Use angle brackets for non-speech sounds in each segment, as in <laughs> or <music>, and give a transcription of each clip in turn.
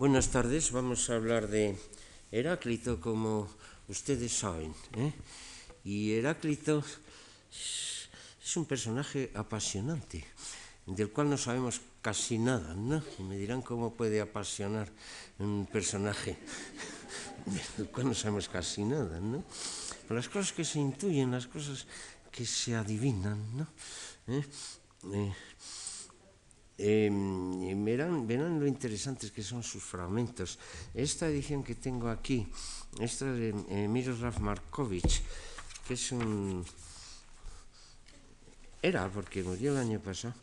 Buenas tardes, vamos a hablar de Heráclito como ustedes saben. ¿eh? Y Heráclito es un personaje apasionante, del cual no sabemos casi nada, ¿no? Y me dirán cómo puede apasionar un personaje <laughs> del cual no sabemos casi nada, ¿no? las cosas que se intuyen, las cosas que se adivinan, ¿no? ¿Eh? Eh, eh, verán, verán, lo interesantes que son sus fragmentos. Esta edición que tengo aquí, esta de eh, Miroslav Markovich, que es un... Era, porque murió el año pasado,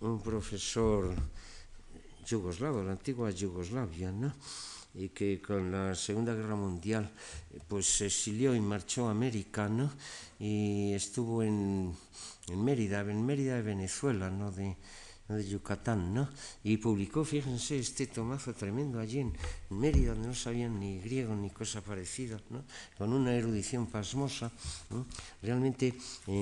un profesor yugoslavo, la antigua Yugoslavia, ¿no? y que con la Segunda Guerra Mundial pues se exilió y marchó a América, ¿no? Y estuvo en, en Mérida, en Mérida de Venezuela, ¿no? De, de Yucatán, ¿no? Y publicó, fíjense, este tomazo tremendo allí en Mérida, donde no sabían ni griego ni cosa parecida, ¿no? Con una erudición pasmosa, realmente eh,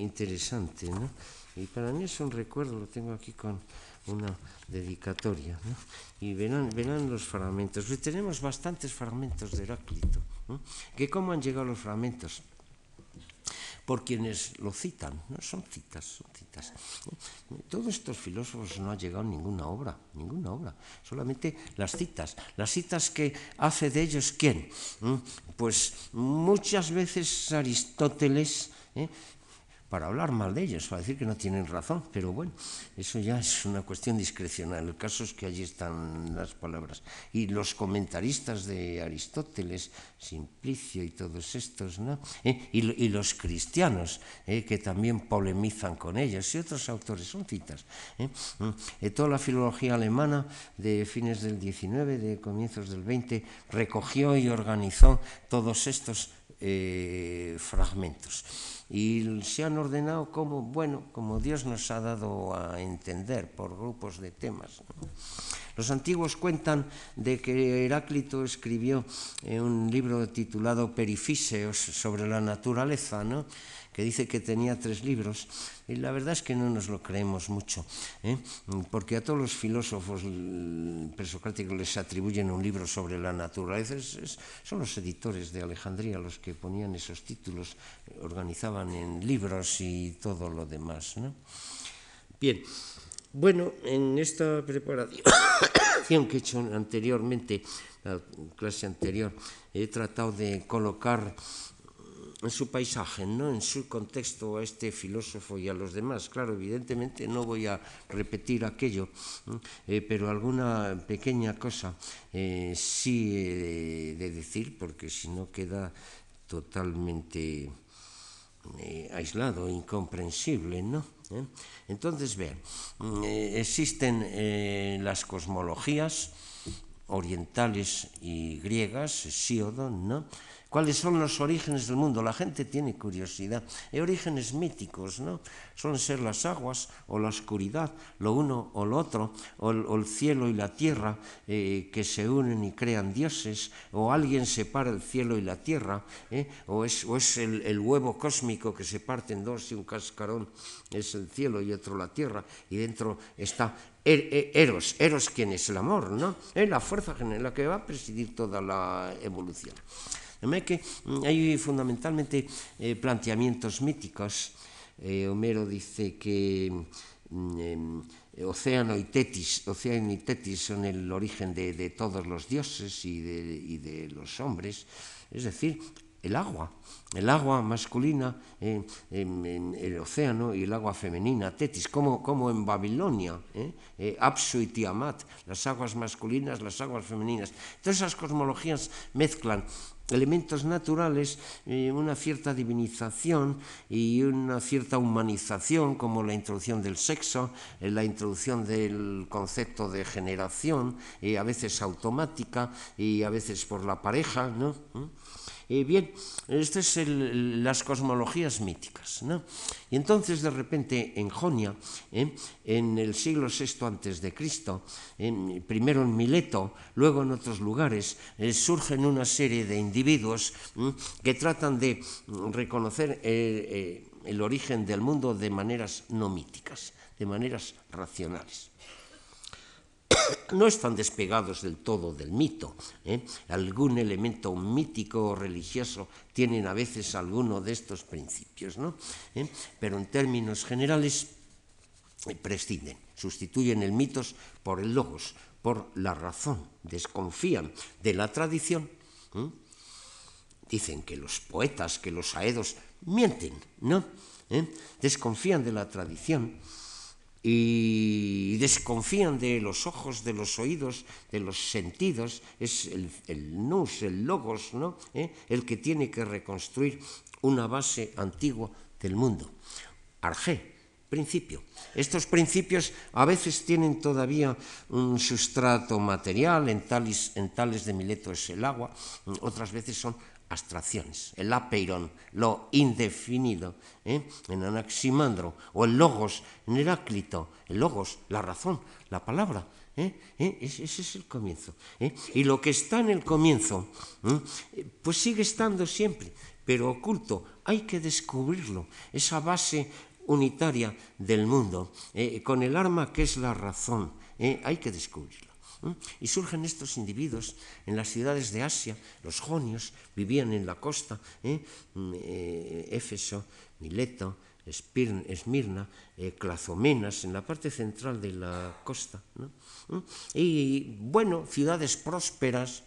interesante, ¿no? Y para mí es un recuerdo, lo tengo aquí con una dedicatoria, ¿no? Y verán, verán los fragmentos. Pues tenemos bastantes fragmentos de Heráclito, ¿no? ¿Que cómo han llegado los fragmentos? Por quienes lo citan, ¿no? son citas, son citas. Todos estos filósofos no han llegado a ninguna obra, ninguna obra, solamente las citas. Las citas que hace de ellos quién? ¿Mm? Pues muchas veces Aristóteles, ¿eh? Para hablar mal de ellos, para decir que no tienen razón, pero bueno, eso ya es una cuestión discrecional. El caso es que allí están las palabras. Y los comentaristas de Aristóteles, Simplicio y todos estos, ¿no? ¿Eh? Y, los cristianos, ¿eh? que también polemizan con ellos, y otros autores, son citas. ¿eh? ¿eh? toda la filología alemana de fines del 19, de comienzos del 20, recogió y organizó todos estos fragmentos y se han ordenado como, bueno, como Dios nos ha dado a entender por grupos de temas. ¿no? Los antiguos cuentan de que Heráclito escribió eh, un libro titulado Perifiseos sobre la naturaleza, ¿no? Que dice que tenía tres libros, y la verdad es que no nos lo creemos mucho, ¿eh? porque a todos los filósofos presocráticos les atribuyen un libro sobre la naturaleza, es, es, son los editores de Alejandría los que ponían esos títulos, organizaban en libros y todo lo demás. ¿no? Bien, bueno, en esta preparación que he hecho anteriormente, la clase anterior, he tratado de colocar en su paisaje, ¿no? en su contexto a este filósofo y a los demás. Claro, evidentemente no voy a repetir aquello, eh, pero alguna pequeña cosa eh, sí he de, de, decir, porque si no queda totalmente eh, aislado, incomprensible, ¿no? ¿Eh? Entonces, vean, eh, existen las cosmologías orientales y griegas, Síodo, ¿no? ¿Cuáles son los orígenes del mundo? La gente tiene curiosidad. Hay orígenes míticos, ¿no? Suelen ser las aguas o la oscuridad, lo uno o lo otro, o el, cielo y la tierra eh, que se unen y crean dioses, o alguien separa el cielo y la tierra, ¿eh? o es, o es el, huevo cósmico que se parte en dos y un cascarón es el cielo y otro la tierra, y dentro está er, er, Eros. Eros, ¿quién es? El amor, ¿no? Es la fuerza general la que va a presidir toda la evolución. De que mm, hay fundamentalmente eh, planteamientos míticos. Eh, Homero dice que eh, Océano y Tetis, son el origen de, todos los dioses y de, los hombres, es decir, el agua, el agua masculina en, en, en, el océano y el agua femenina, Tetis, como, como en Babilonia, ¿eh? Eh, Apsu y Tiamat, las aguas masculinas, las aguas femeninas. Todas esas cosmologías mezclan elementos naturales, eh, una cierta divinización y una cierta humanización, como la introducción del sexo, eh, la introducción del concepto de generación, eh, a veces automática y a veces por la pareja, ¿no? Eh, bien, estas son el, las cosmologías míticas. ¿no? Y entonces, de repente, en Jonia, ¿eh? en el siglo VI antes de Cristo, primero en Mileto, luego en otros lugares, eh, surgen una serie de individuos que tratan de reconocer el origen del mundo de maneras no míticas, de maneras racionales. No están despegados del todo del mito. ¿eh? Algún elemento mítico o religioso tienen a veces alguno de estos principios, ¿no? ¿Eh? Pero en términos generales eh, prescinden, sustituyen el mitos por el logos, por la razón, desconfían de la tradición. Dicen que los poetas, que los aedos mienten, ¿no? Desconfían de la tradición y desconfían de los ojos, de los oídos, de los sentidos, es el, nous, el logos, ¿no? ¿Eh? el que tiene que reconstruir una base antigua del mundo. Arge, principio. Estos principios a veces tienen todavía un sustrato material, en tales, en tales de Mileto es el agua, otras veces son abstracciones, el apeiron, lo indefinido, ¿eh? en Anaximandro, o el logos, en Heráclito, el logos, la razón, la palabra. ¿eh? ¿Eh? Ese es el comienzo. ¿eh? Y lo que está en el comienzo, pues sigue estando siempre, pero oculto. Hay que descubrirlo, esa base unitaria del mundo, con el arma que es la razón. Hay que descubrirlo. Y surgen estos individuos en las ciudades de Asia, los jonios vivían en la costa, ¿eh? Mm, eh, Éfeso, Mileto, Esmirna, eh, Clazomenas, en la parte central de la costa. ¿Mm? Y bueno, ciudades prósperas,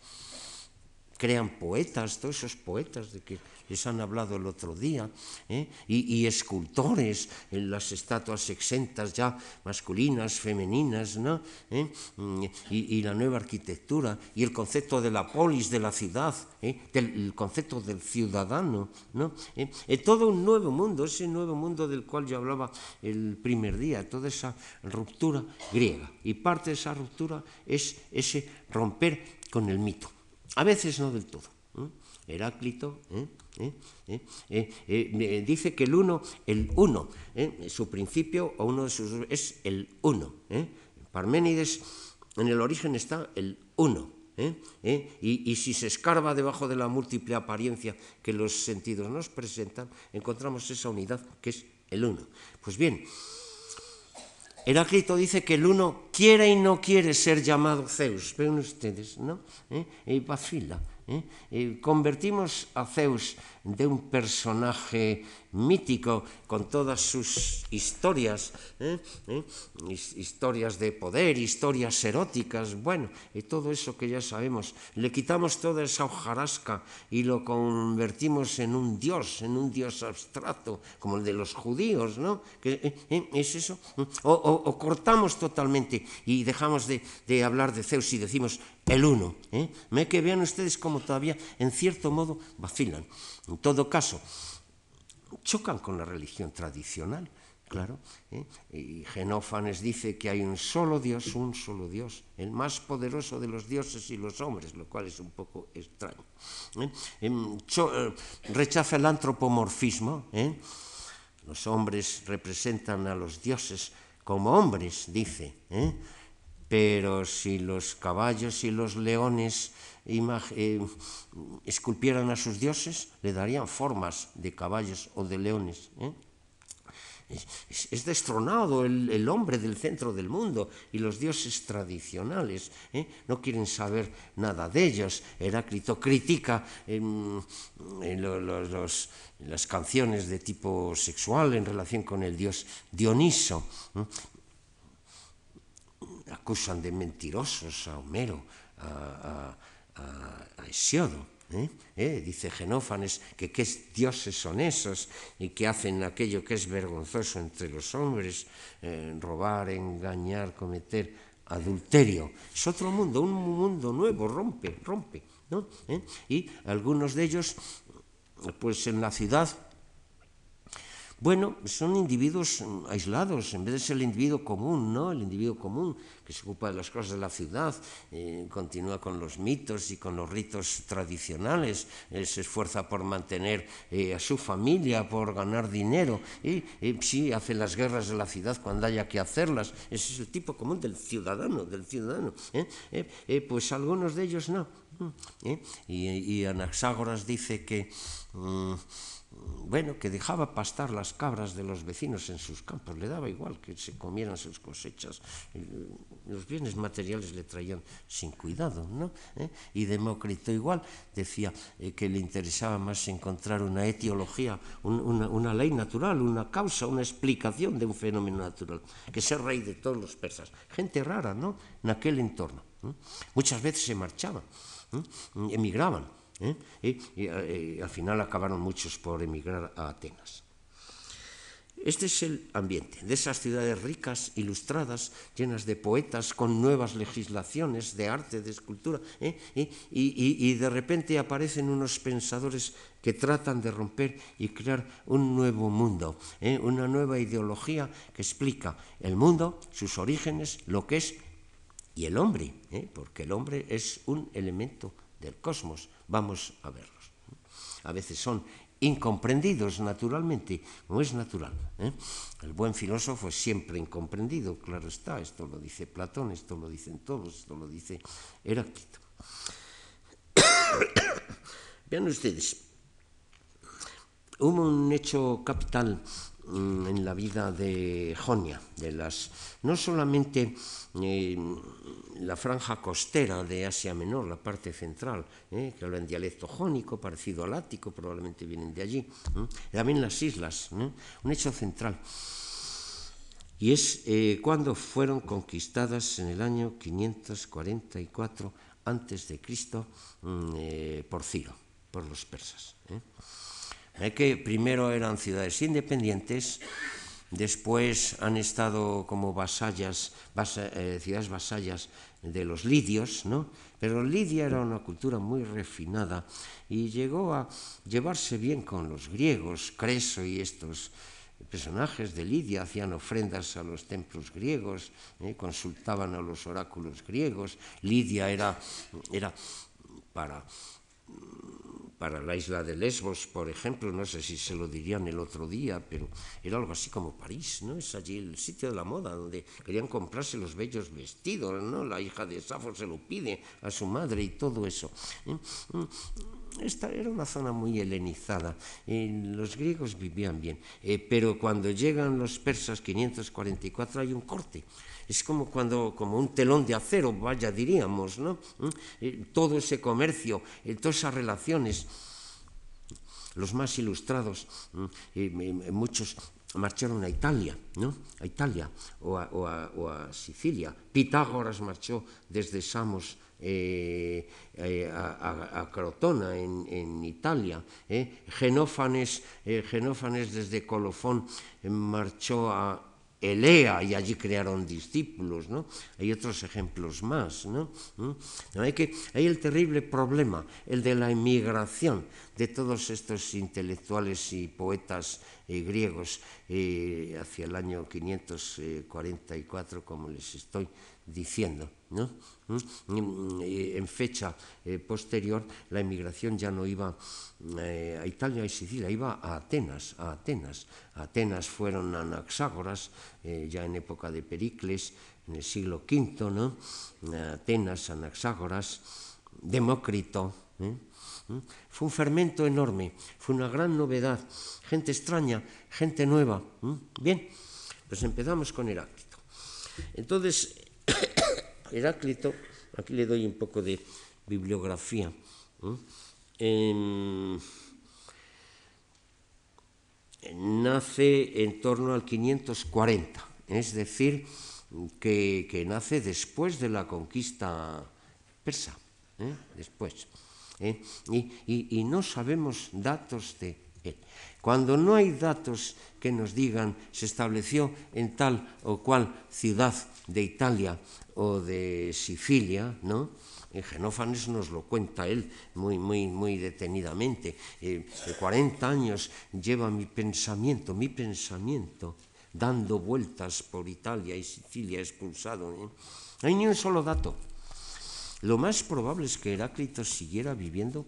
crean poetas, todos esos poetas de que les han hablado el otro día, ¿eh? y, escultores en las estatuas exentas ya masculinas, femeninas, ¿no? ¿Eh? Mm, y, la nueva arquitectura, y el concepto de la polis, de la ciudad, ¿eh? del, el concepto del ciudadano, ¿no? todo un nuevo mundo, ese nuevo mundo del cual yo hablaba el primer día, toda esa ruptura griega. Y parte de esa ruptura es ese romper con el mito. A veces no del todo. Heráclito ¿eh? ¿Eh? ¿Eh? dice que el uno, el uno, su principio o uno de sus es el uno. Parménides, en el origen está el uno. Y, si se escarba debajo de la múltiple apariencia que los sentidos nos presentan, encontramos esa unidad que es el uno. Pues bien, Heráclito dice que el uno quiere y no quiere ser llamado Zeus. Ven ustedes, ¿no? ¿Eh? Y vacila. ¿eh? convertimos a Zeus de un personaje mítico con todas sus historias, ¿eh? ¿Eh? historias de poder, historias eróticas, bueno, y todo eso que ya sabemos. Le quitamos toda esa hojarasca y lo convertimos en un dios, en un dios abstracto, como el de los judíos, ¿no? ¿Qué, ¿Es eso? O, cortamos totalmente y dejamos de, de hablar de Zeus y decimos el uno. ¿eh? Me que vean ustedes como todavía, en cierto modo, vacilan. En todo caso, chocan con la religión tradicional, claro. ¿eh? Y Genófanes dice que hay un solo Dios, un solo Dios, el más poderoso de los dioses y los hombres, lo cual es un poco extraño. ¿eh? Em, eh rechaza el antropomorfismo. Los hombres representan a los dioses como hombres, dice. Pero si los caballos y los leones eh, esculpieran a sus dioses, le darían formas de caballos o de leones. ¿eh? Es, destronado el, hombre del centro del mundo y los dioses tradicionales ¿eh? no quieren saber nada de ellos. Heráclito critica em, las canciones de tipo sexual en relación con el dios Dioniso acusan de mentirosos a Homero, a, a, Hesiodo. ¿Eh? ¿Eh? Dice Genófanes que qué dioses son esos y que hacen aquello que es vergonzoso entre los hombres, eh, robar, engañar, cometer adulterio. Es otro mundo, un mundo nuevo, rompe, rompe. ¿no? Y algunos de ellos, pues en la ciudad bueno, son individuos aislados, en vez de ser el individuo común, ¿no? El individuo común que se ocupa de las cosas de la ciudad, eh, continúa con los mitos y con los ritos tradicionales, eh, se esfuerza por mantener eh, a su familia, por ganar dinero, y sí, hace las guerras de la ciudad cuando haya que hacerlas. Ese es el tipo común del ciudadano, del ciudadano. Pues algunos de ellos no. ¿Eh? Y, Anaxágoras dice que, mm, bueno, que dejaba pastar las cabras de los vecinos en sus campos, le daba igual que se comieran sus cosechas, los bienes materiales le traían sin cuidado, ¿no? ¿Eh? Y Demócrito igual decía eh, que le interesaba más encontrar una etiología, un, una, ley natural, una causa, una explicación de un fenómeno natural, que ser rey de todos los persas. Gente rara, ¿no? En aquel entorno. ¿no? Muchas veces se marchaban, ¿no? emigraban, ¿eh? y, y al final acabaron muchos por emigrar a Atenas. Este es el ambiente de esas ciudades ricas, ilustradas, llenas de poetas, con nuevas legislaciones de arte, de escultura, ¿eh? y, de repente aparecen unos pensadores que tratan de romper y crear un nuevo mundo, ¿eh? una nueva ideología que explica el mundo, sus orígenes, lo que es, y el hombre, ¿eh? porque el hombre es un elemento del cosmos. Vamos a verlos. A veces son incomprendidos naturalmente, no es natural. ¿eh? El buen filósofo es siempre incomprendido, claro está, esto lo dice Platón, esto lo dicen todos, esto lo dice Heráclito. <coughs> Vean ustedes, hubo un hecho capital en la vida de Jonia, de las no solamente eh, la franja costera de Asia Menor, la parte central, eh, que habla en dialecto jónico, parecido al ático, probablemente vienen de allí, eh, también las islas, ¿eh? un hecho central. Y es eh, cuando fueron conquistadas en el año 544 antes de Cristo mm, por Ciro, por los persas. ¿Eh? que primero eran ciudades independientes, después han estado como vasallas, vasa, eh, ciudades vasallas de los lidios, ¿no? Pero Lidia era una cultura muy refinada y llegó a llevarse bien con los griegos, Creso y estos personajes de Lidia hacían ofrendas a los templos griegos, ¿eh? consultaban a los oráculos griegos. Lidia era, era para para la isla de Lesbos, por ejemplo, no sé si se lo dirían el otro día, pero era algo así como París, ¿no? Es allí el sitio de la moda, donde querían comprarse los bellos vestidos, ¿no? La hija de Safo se lo pide a su madre y todo eso. ¿eh? Esta era una zona muy helenizada. Eh, los griegos vivían bien, eh, pero cuando llegan los persas 544 hay un corte es como cuando como un telón de acero, vaya diríamos, ¿no? Eh, todo ese comercio, eh, todas esas relaciones, los más ilustrados, eh, muchos marcharon a Italia, ¿no? A Italia o a, o a Sicilia. Pitágoras marchó desde Samos eh, eh, a, Crotona, en, Italia. Eh. Genófanes, Genófanes desde Colofón marchó a, Elea y allí crearon discípulos, ¿no? Hay otros ejemplos más, ¿no? ¿no? Hay, que, hay el terrible problema, el de la emigración de todos estos intelectuales y poetas eh, griegos eh, hacia el año 544, como les estoy diciendo. ¿no? ¿Mm? En fecha eh, posterior, la emigración ya no iba eh, a Italia y Sicilia, iba a Atenas. A Atenas, Atenas fueron Anaxágoras, eh, ya en época de Pericles, en el siglo V, ¿no? Atenas, Anaxágoras, Demócrito. ¿Mm? Fue un fermento enorme, fue una gran novedad, gente extraña, gente nueva. ¿Mm? Bien, pues empezamos con Heráclito. Entonces, <coughs> Heráclito, aquí le doy un poco de bibliografía. Eh, nace en torno al 540, es decir, que, que nace después de la conquista persa, ¿eh? después. ¿eh? Y, y, no sabemos datos de. Cuando no hay datos que nos digan se estableció en tal o cual ciudad de Italia o de Sicilia, ¿no? En Genófanes nos lo cuenta él muy, muy, muy detenidamente. Eh, de 40 años lleva mi pensamiento, mi pensamiento, dando vueltas por Italia y Sicilia expulsado. ¿eh? No hay ni un solo dato. Lo más probable es que Heráclito siguiera viviendo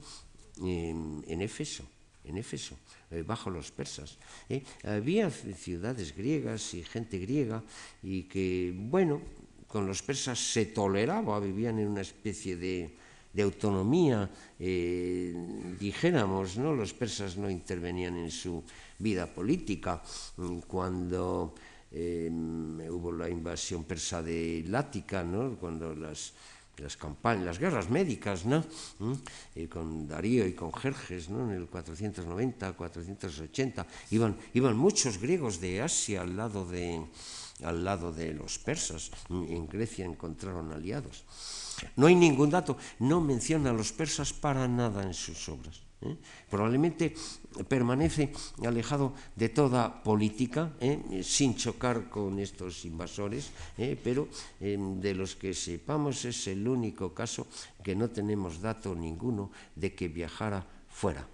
en, en Éfeso, en Éfeso, eh, bajo los persas. ¿eh? Había ciudades griegas y gente griega y que, bueno, con los persas se toleraba, vivían en una especie de autonomía, eh, dijéramos, ¿no? los persas no intervenían en su vida política. Cuando eh, hubo la invasión persa de Lática, ¿no? cuando las las las guerras médicas, ¿no? ¿Mm? con Darío y con Jerjes, ¿no? En el 490, 480, iban, iban muchos griegos de Asia al lado de, al lado de los persas. En Grecia encontraron aliados. No hay ningún dato, no menciona a los persas para nada en sus obras. ¿Eh? Probablemente permanece alejado de toda política, ¿eh? sin chocar con estos invasores, ¿eh? pero de los que sepamos es el único caso que no tenemos dato ninguno de que viajara fuera.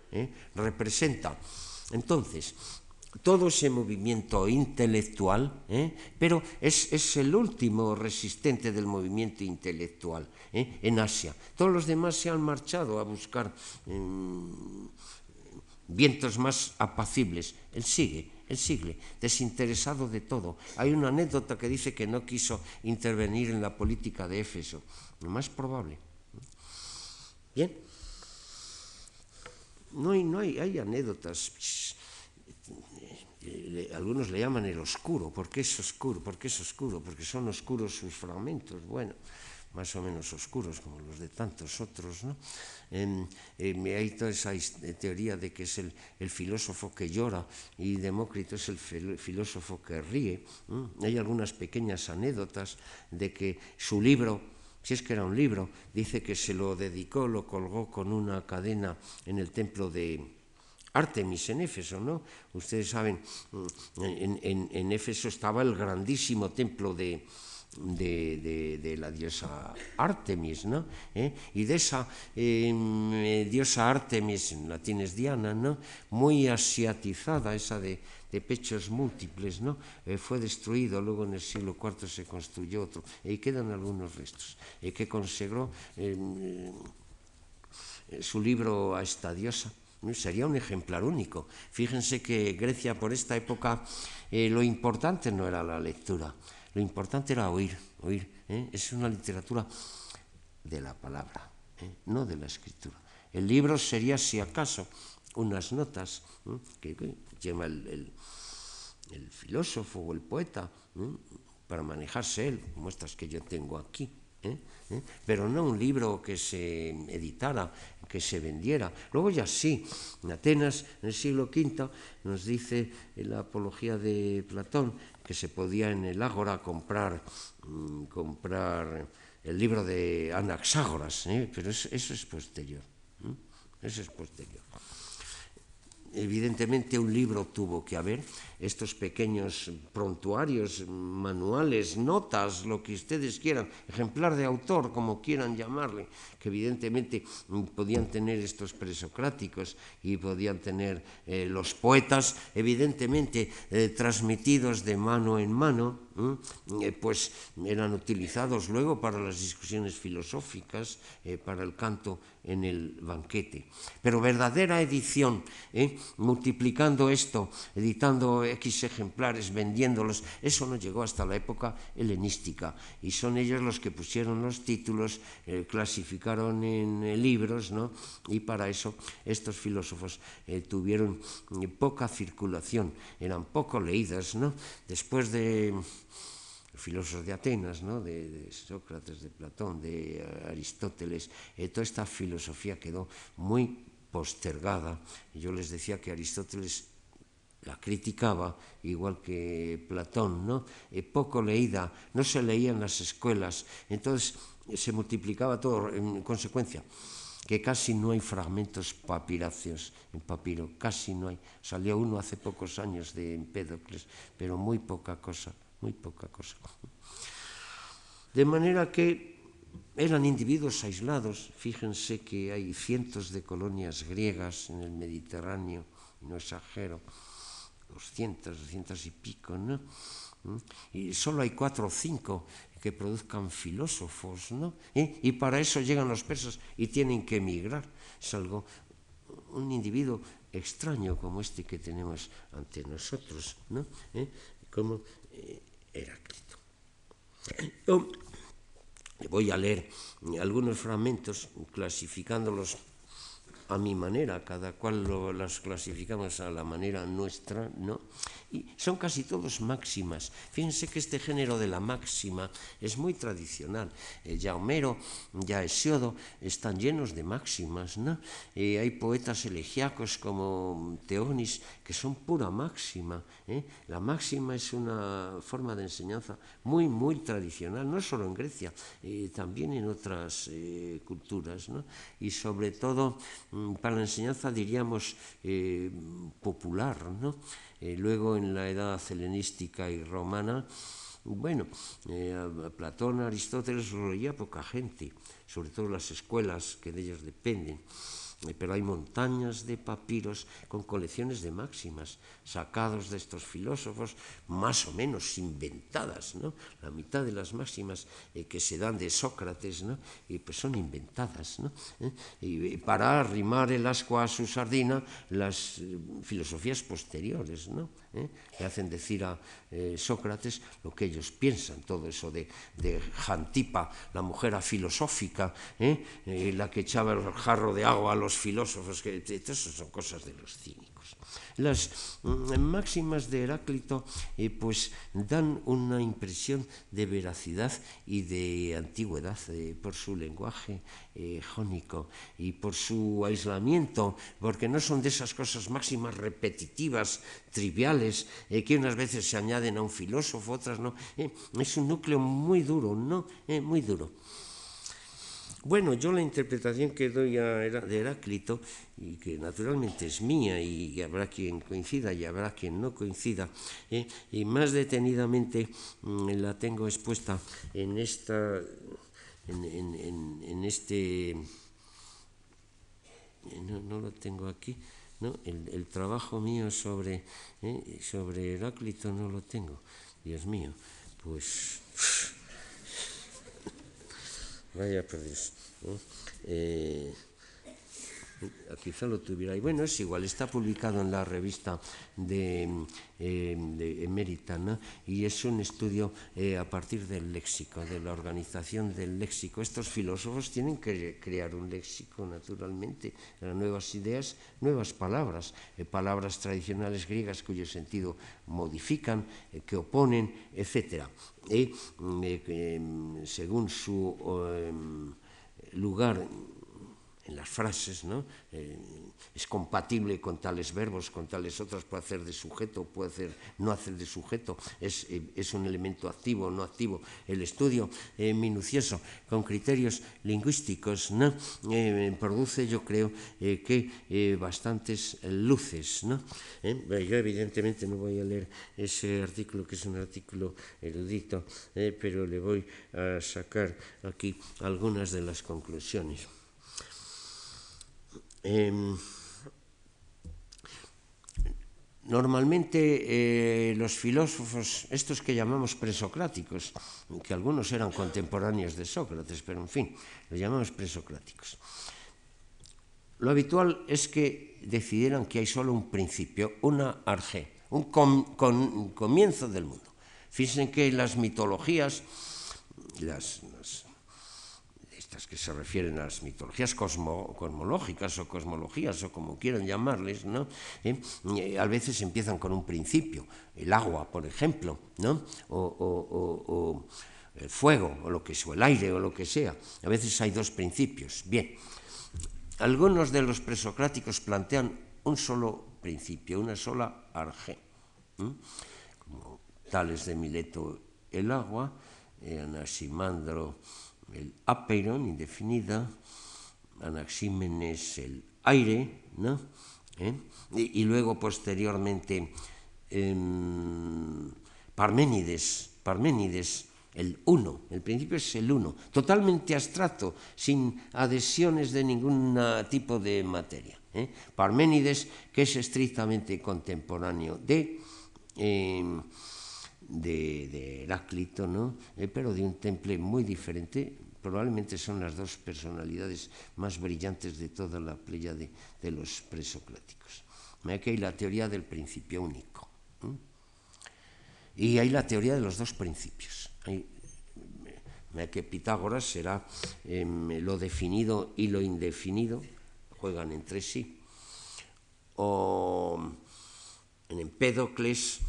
Representa entonces todo ese movimiento intelectual, pero es, es, el último resistente del movimiento intelectual ¿eh? en Asia. Todos los demás se han marchado a buscar eh, vientos más apacibles. Él sigue, él sigue, desinteresado de todo. Hay una anécdota que dice que no quiso intervenir en la política de Éfeso. Lo más probable. Bien. No hay, no hay anécdotas algunos le llaman el oscuro. ¿Por qué es oscuro? ¿Por qué es oscuro? Porque son oscuros sus fragmentos. Bueno, más o menos oscuros como los de tantos otros. ¿no? hay toda esa teoría de que es el, filósofo que llora y Demócrito es el filósofo que ríe. Hay algunas pequeñas anécdotas de que su libro, si es que era un libro, dice que se lo dedicó, lo colgó con una cadena en el templo de, Artemis en Éfeso, ¿no? Ustedes saben, en, Éfeso estaba el grandísimo templo de, de, la diosa Artemis, ¿no? ¿Eh? Y de esa em, eh, diosa Artemis, en latín es Diana, ¿no? Muy asiatizada, esa de, pechos múltiples, ¿no? Eh, fue destruido, luego en el siglo IV se construyó otro, y quedan algunos restos, que consagró em, su libro a esta diosa sería un ejemplar único. Fíjense que Grecia por esta época lo importante no era la lectura, lo importante era oír, oír. ¿eh? Es una literatura de la palabra, ¿eh? no de la escritura. El libro sería, si acaso, unas notas que, lleva el, el, filósofo o el poeta para manejarse él, como estas que yo tengo aquí. pero no un libro que se editara que se vendiera. Luego ya sí, en Atenas, en el siglo V, nos dice en la apología de Platón que se podía en el Ágora comprar, mm, comprar el libro de Anaxágoras, ¿eh? pero eso, es posterior. Eso es posterior. Evidentemente un libro tuvo que haber, estos pequeños prontuarios, manuales, notas, lo que ustedes quieran, ejemplar de autor, como quieran llamarle, que evidentemente podían tener estos presocráticos y podían tener eh, los poetas, evidentemente eh, transmitidos de mano en mano, eh, pues eran utilizados luego para las discusiones filosóficas, para el canto en el banquete. Pero verdadera edición, multiplicando esto, editando X ejemplares, vendiéndolos, eso no llegó hasta la época helenística. Y son ellos los que pusieron los títulos, eh, clasificaron en eh, libros, ¿no? Y para eso estos filósofos eh, tuvieron poca circulación, eran poco leídas, ¿no? Después de filósofos de Atenas, ¿no? de, Sócrates, de Platón, de Aristóteles, toda esta filosofía quedó muy postergada. Yo les decía que Aristóteles la criticaba, igual que Platón, ¿no? Eh, poco leída, no se leía en las escuelas, entonces se multiplicaba todo en consecuencia que casi no hay fragmentos papiráceos en papiro, casi no hay. Salió uno hace pocos años de Empédocles, pero muy poca cosa, muy poca cosa. De manera que eran individuos aislados, fíjense que hay cientos de colonias griegas en el Mediterráneo, no exagero, 200, 200 y pico, ¿no? Y solo hay cuatro o cinco que produzcan filósofos, ¿no? ¿Eh? Y para eso llegan los persas y tienen que emigrar. Es algo, un individuo extraño como este que tenemos ante nosotros, ¿no? ¿Eh? Eh, Heráclito. voy a leer algunos fragmentos clasificándolos a mi manera, cada cual las clasificamos a la manera nuestra, ¿no? Y son casi todos máximas. Fíjense que este género de la máxima es muy tradicional. Eh, ya Homero, ya Hesiodo están llenos de máximas, ¿no? Eh, hay poetas elegíacos como Teonis que son pura máxima. ¿eh? La máxima es una forma de enseñanza muy, muy tradicional, no solo en Grecia, eh, también en otras eh, culturas, ¿no? Y sobre todo para la enseñanza diríamos eh, popular, ¿no? Eh, luego en la edad helenística y romana, bueno, eh, Platón, Aristóteles lo poca gente, sobre todo las escuelas que de ellas dependen Eh, pero hai montañas de papiros con colecciones de máximas sacados destos filósofos más o menos inventadas, ¿no? La mitad de las máximas eh, que se dan de Sócrates, ¿no? Y pues son inventadas, ¿no? ¿Eh? Y para arrimar el asco a su sardina las eh, filosofías posteriores, ¿no? ¿eh? e hacen decir a eh, Sócrates lo que ellos piensan, todo eso de, de Jantipa, la mujer filosófica, ¿eh? Eh, la que echaba el jarro de agua a los filósofos, que, eso son cosas de los cínicos. Las mm, máximas de Heráclito eh, pues dan una impresión de veracidad y de antigüedad eh, por su lenguaje eh, jónico y por su aislamiento, porque no son de esas cosas máximas repetitivas, triviales, eh, que unas veces se añaden a un filósofo, otras no. Eh, es un núcleo muy duro, ¿no? Eh, muy duro. Bueno, yo la interpretación que doy a, de Heráclito, y que naturalmente es mía, y, habrá quien coincida y habrá quien no coincida, eh, y más detenidamente mmm, la tengo expuesta en esta, en, en, en, en este, no, no lo tengo aquí, ¿no? El, el, trabajo mío sobre, eh, sobre Heráclito no lo tengo, Dios mío, pues vaya por Dios. Eh, quizá lo tuviera. Y bueno, es igual, está publicado en la revista de, eh, ¿no? y es un estudio eh, a partir del léxico, de la organización del léxico. Estos filósofos tienen que crear un léxico, naturalmente, nuevas ideas, nuevas palabras, eh, palabras tradicionales griegas cuyo sentido modifican, eh, que oponen, etc. Y eh, según su lugar en las frases, ¿no? Eh, es compatible con tales verbos, con tales otras, puede hacer de sujeto, puede hacer no hacer de sujeto, es, eh, es un elemento activo o no activo. El estudio eh, minucioso con criterios lingüísticos ¿no? Eh, produce, yo creo, que bastantes luces. ¿no? yo evidentemente no voy a leer ese artículo, que es un artículo erudito, pero le voy a sacar aquí algunas de las conclusiones. Eh, normalmente eh, los filósofos, estos que llamamos presocráticos, que algunos eran contemporáneos de Sócrates, pero en fin, los llamamos presocráticos. Lo habitual es que decidieran que hay solo un principio, una arge, un comienzo del mundo. Fíjense que las mitologías, las, las estas que se refieren a las mitologías cosmo, cosmológicas o cosmologías o como quieran llamarles, ¿no? ¿Eh? a veces empiezan con un principio, el agua, por ejemplo, ¿no? o, el fuego, o lo que sea, el aire, o lo que sea. A veces hay dos principios. Bien, algunos de los presocráticos plantean un solo principio, una sola arge, ¿eh? como Tales de Mileto el agua, eh, Anaximandro el apeiron indefinida, Anaxímenes el aire, ¿no? ¿Eh? Y, luego posteriormente eh, Parménides, Parménides, el uno, el principio es el uno, totalmente abstracto, sin adhesiones de ningún tipo de materia. ¿eh? Parménides, que es estrictamente contemporáneo de... Eh, de, de Heráclito, ¿no? Eh, pero de un temple muy diferente. Probablemente son las dos personalidades más brillantes de toda la playa de, de los presocráticos. Hay la teoría del principio único. Y hay la teoría de los dos principios. Hay, que Pitágoras será em, lo definido y lo indefinido, juegan entre sí. O en Empédocles,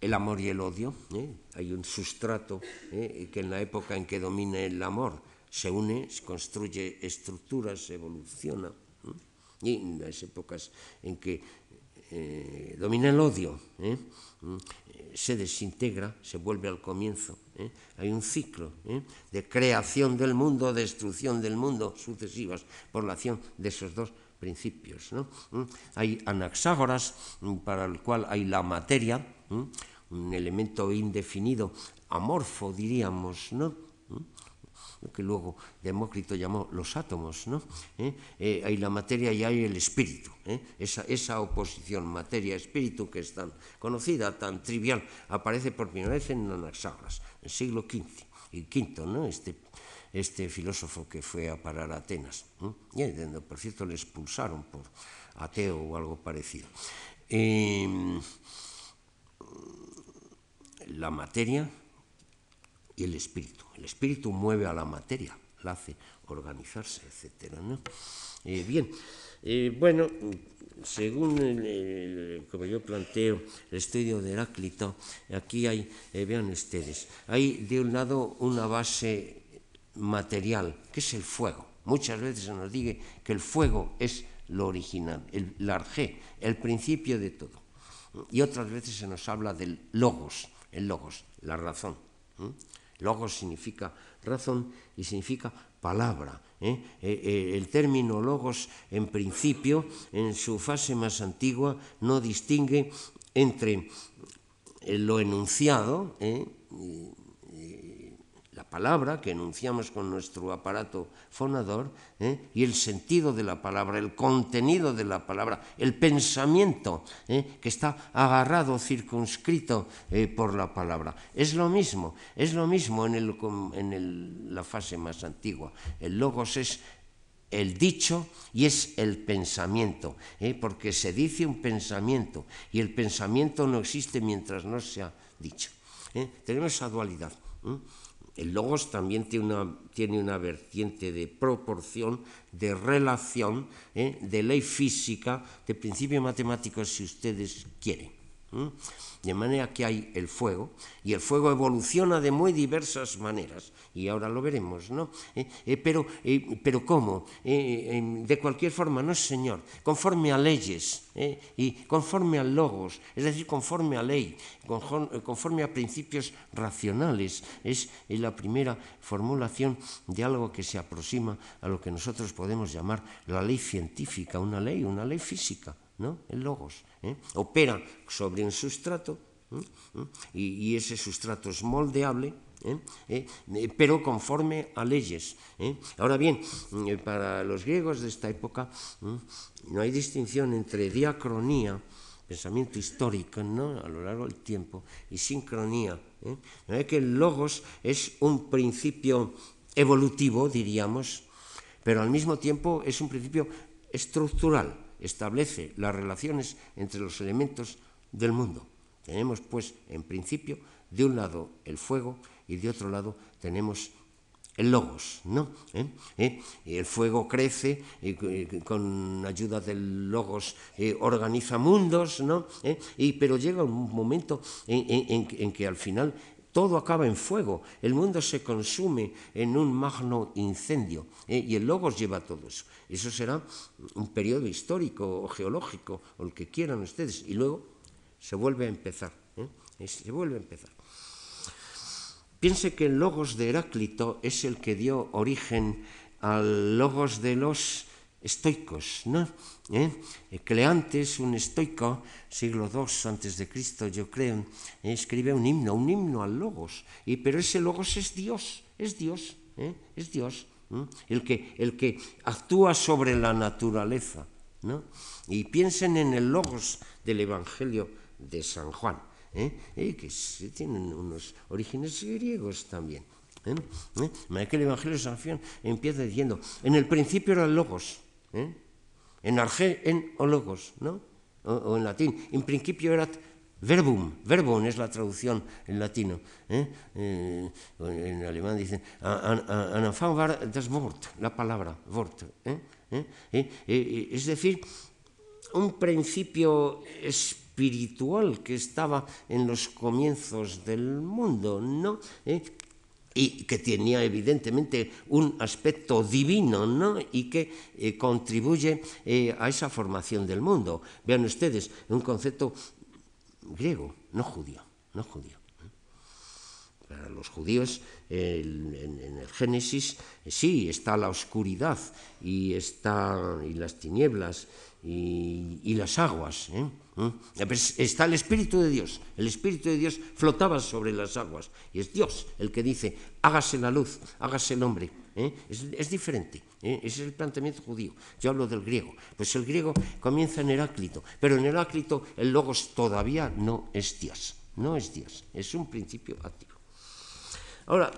el amor y el odio. ¿eh? Hay un sustrato ¿eh? que en la época en que domina el amor se une, se construye estructuras, evoluciona. ¿eh? Y en las épocas en que domina el odio, se desintegra, se vuelve al comienzo. Hay un ciclo de creación del mundo, destrucción del mundo, sucesivas por la acción de esos dos principios. ¿no? Hay anaxágoras, para el cual hay la materia, un elemento indefinido, amorfo diríamos, ¿no? lo que luego Demócrito llamó los átomos, ¿no? ¿Eh? Eh, hay la materia y hay el espíritu. ¿eh? Esa, oposición materia-espíritu que es tan conocida, tan trivial, aparece por primera vez en Anaxágoras, en el siglo XV, y V, ¿no? este, este filósofo que fue a parar a Atenas, y por cierto le expulsaron por ateo o algo parecido. La materia y el espíritu. El espíritu mueve a la materia, la hace organizarse, etc. Eh, bien, eh, bueno, según como yo planteo el estudio de Heráclito, aquí hay, eh, vean ustedes, hay de un lado una base material, que es el fuego. Muchas veces se nos dice que el fuego es lo original, el largé, el principio de todo. Y otras veces se nos habla del logos, el logos, la razón. ¿eh? Logos significa razón y significa palabra. ¿eh? Eh, el término logos, en principio, en su fase más antigua, no distingue entre lo enunciado, ¿eh? Palabra que enunciamos con nuestro aparato fonador ¿eh? y el sentido de la palabra, el contenido de la palabra, el pensamiento ¿eh? que está agarrado, circunscrito eh, por la palabra. Es lo mismo, es lo mismo en, el, en la fase más antigua. El logos es el dicho y es el pensamiento, porque se dice un pensamiento y el pensamiento no existe mientras no sea dicho. Tenemos esa dualidad. El logos también tiene una, vertiente de proporción, de relación, ¿eh? de ley física, de principio matemático, si ustedes quieren. De manera que hay el fuego, y el fuego evoluciona de muy diversas maneras, y ahora lo veremos, ¿no? Eh, eh, pero, eh, pero ¿cómo? de cualquier forma, no, Señor, conforme a leyes y conforme a logos, es decir, conforme a ley, conforme a principios racionales. Es la primera formulación de algo que se aproxima a lo que nosotros podemos llamar la ley científica, una ley, una ley física. ¿No? el logos. ¿eh? Opera sobre un sustrato ¿eh? ¿Eh? Y, ese sustrato es moldeable, pero conforme a leyes. Ahora bien, para los griegos de esta época no hay distinción entre diacronía, pensamiento histórico ¿no? a lo largo del tiempo, y sincronía. ¿eh? que el logos es un principio evolutivo, diríamos, pero al mismo tiempo es un principio estructural establece las relaciones entre los elementos del mundo. Tenemos, pues, en principio, de un lado el fuego y de otro lado tenemos el logos, ¿no? ¿Eh? ¿Eh? El fuego crece y con ayuda del logos eh, organiza mundos, ¿no? Y, pero llega un momento en que al final todo acaba en fuego, el mundo se consume en un magno incendio ¿eh? y el logos lleva todo eso. Eso será un periodo histórico o geológico o el que quieran ustedes y luego se vuelve a empezar. ¿eh? Se vuelve a empezar. Piense que el logos de Heráclito es el que dio origen al logos de los estoicos, ¿no? ¿Eh? Cleantes, un estoico, siglo II antes de Cristo, yo creo, ¿eh? escribe un himno, un himno al logos, y, pero ese logos es Dios, es Dios, ¿eh? es Dios, el, que, el que actúa sobre la naturaleza, ¿no? Y piensen en el logos del Evangelio de San Juan, que tienen unos orígenes griegos también. ¿Eh? ¿Eh? que el Evangelio de San Juan empieza diciendo, en el principio era el logos, ¿eh? en argé, en o logos, ¿no? O, en latín, en principio erat Verbum, verbum es la traducción en latino. ¿eh? Eh, en alemán dicen, an war das Wort, la palabra, Wort. ¿eh? es decir, un principio espiritual que estaba en los comienzos del mundo, ¿no? Y que tenía evidentemente un aspecto divino ¿no? y que contribuye a esa formación del mundo. Vean ustedes, un concepto griego, no judío, no judío. Para los judíos, en, el Génesis, sí, está la oscuridad y, está, y las tinieblas y, las aguas. ¿eh? ¿Mm? Está el Espíritu de Dios. El Espíritu de Dios flotaba sobre las aguas. Y es Dios el que dice, hágase la luz, hágase el hombre. ¿eh? Es, diferente. ¿eh? Ese es el planteamiento judío. Yo hablo del griego. Pues el griego comienza en Heráclito, pero en Heráclito el logos todavía no es Dios. No es Dios, es un principio activo. Ahora,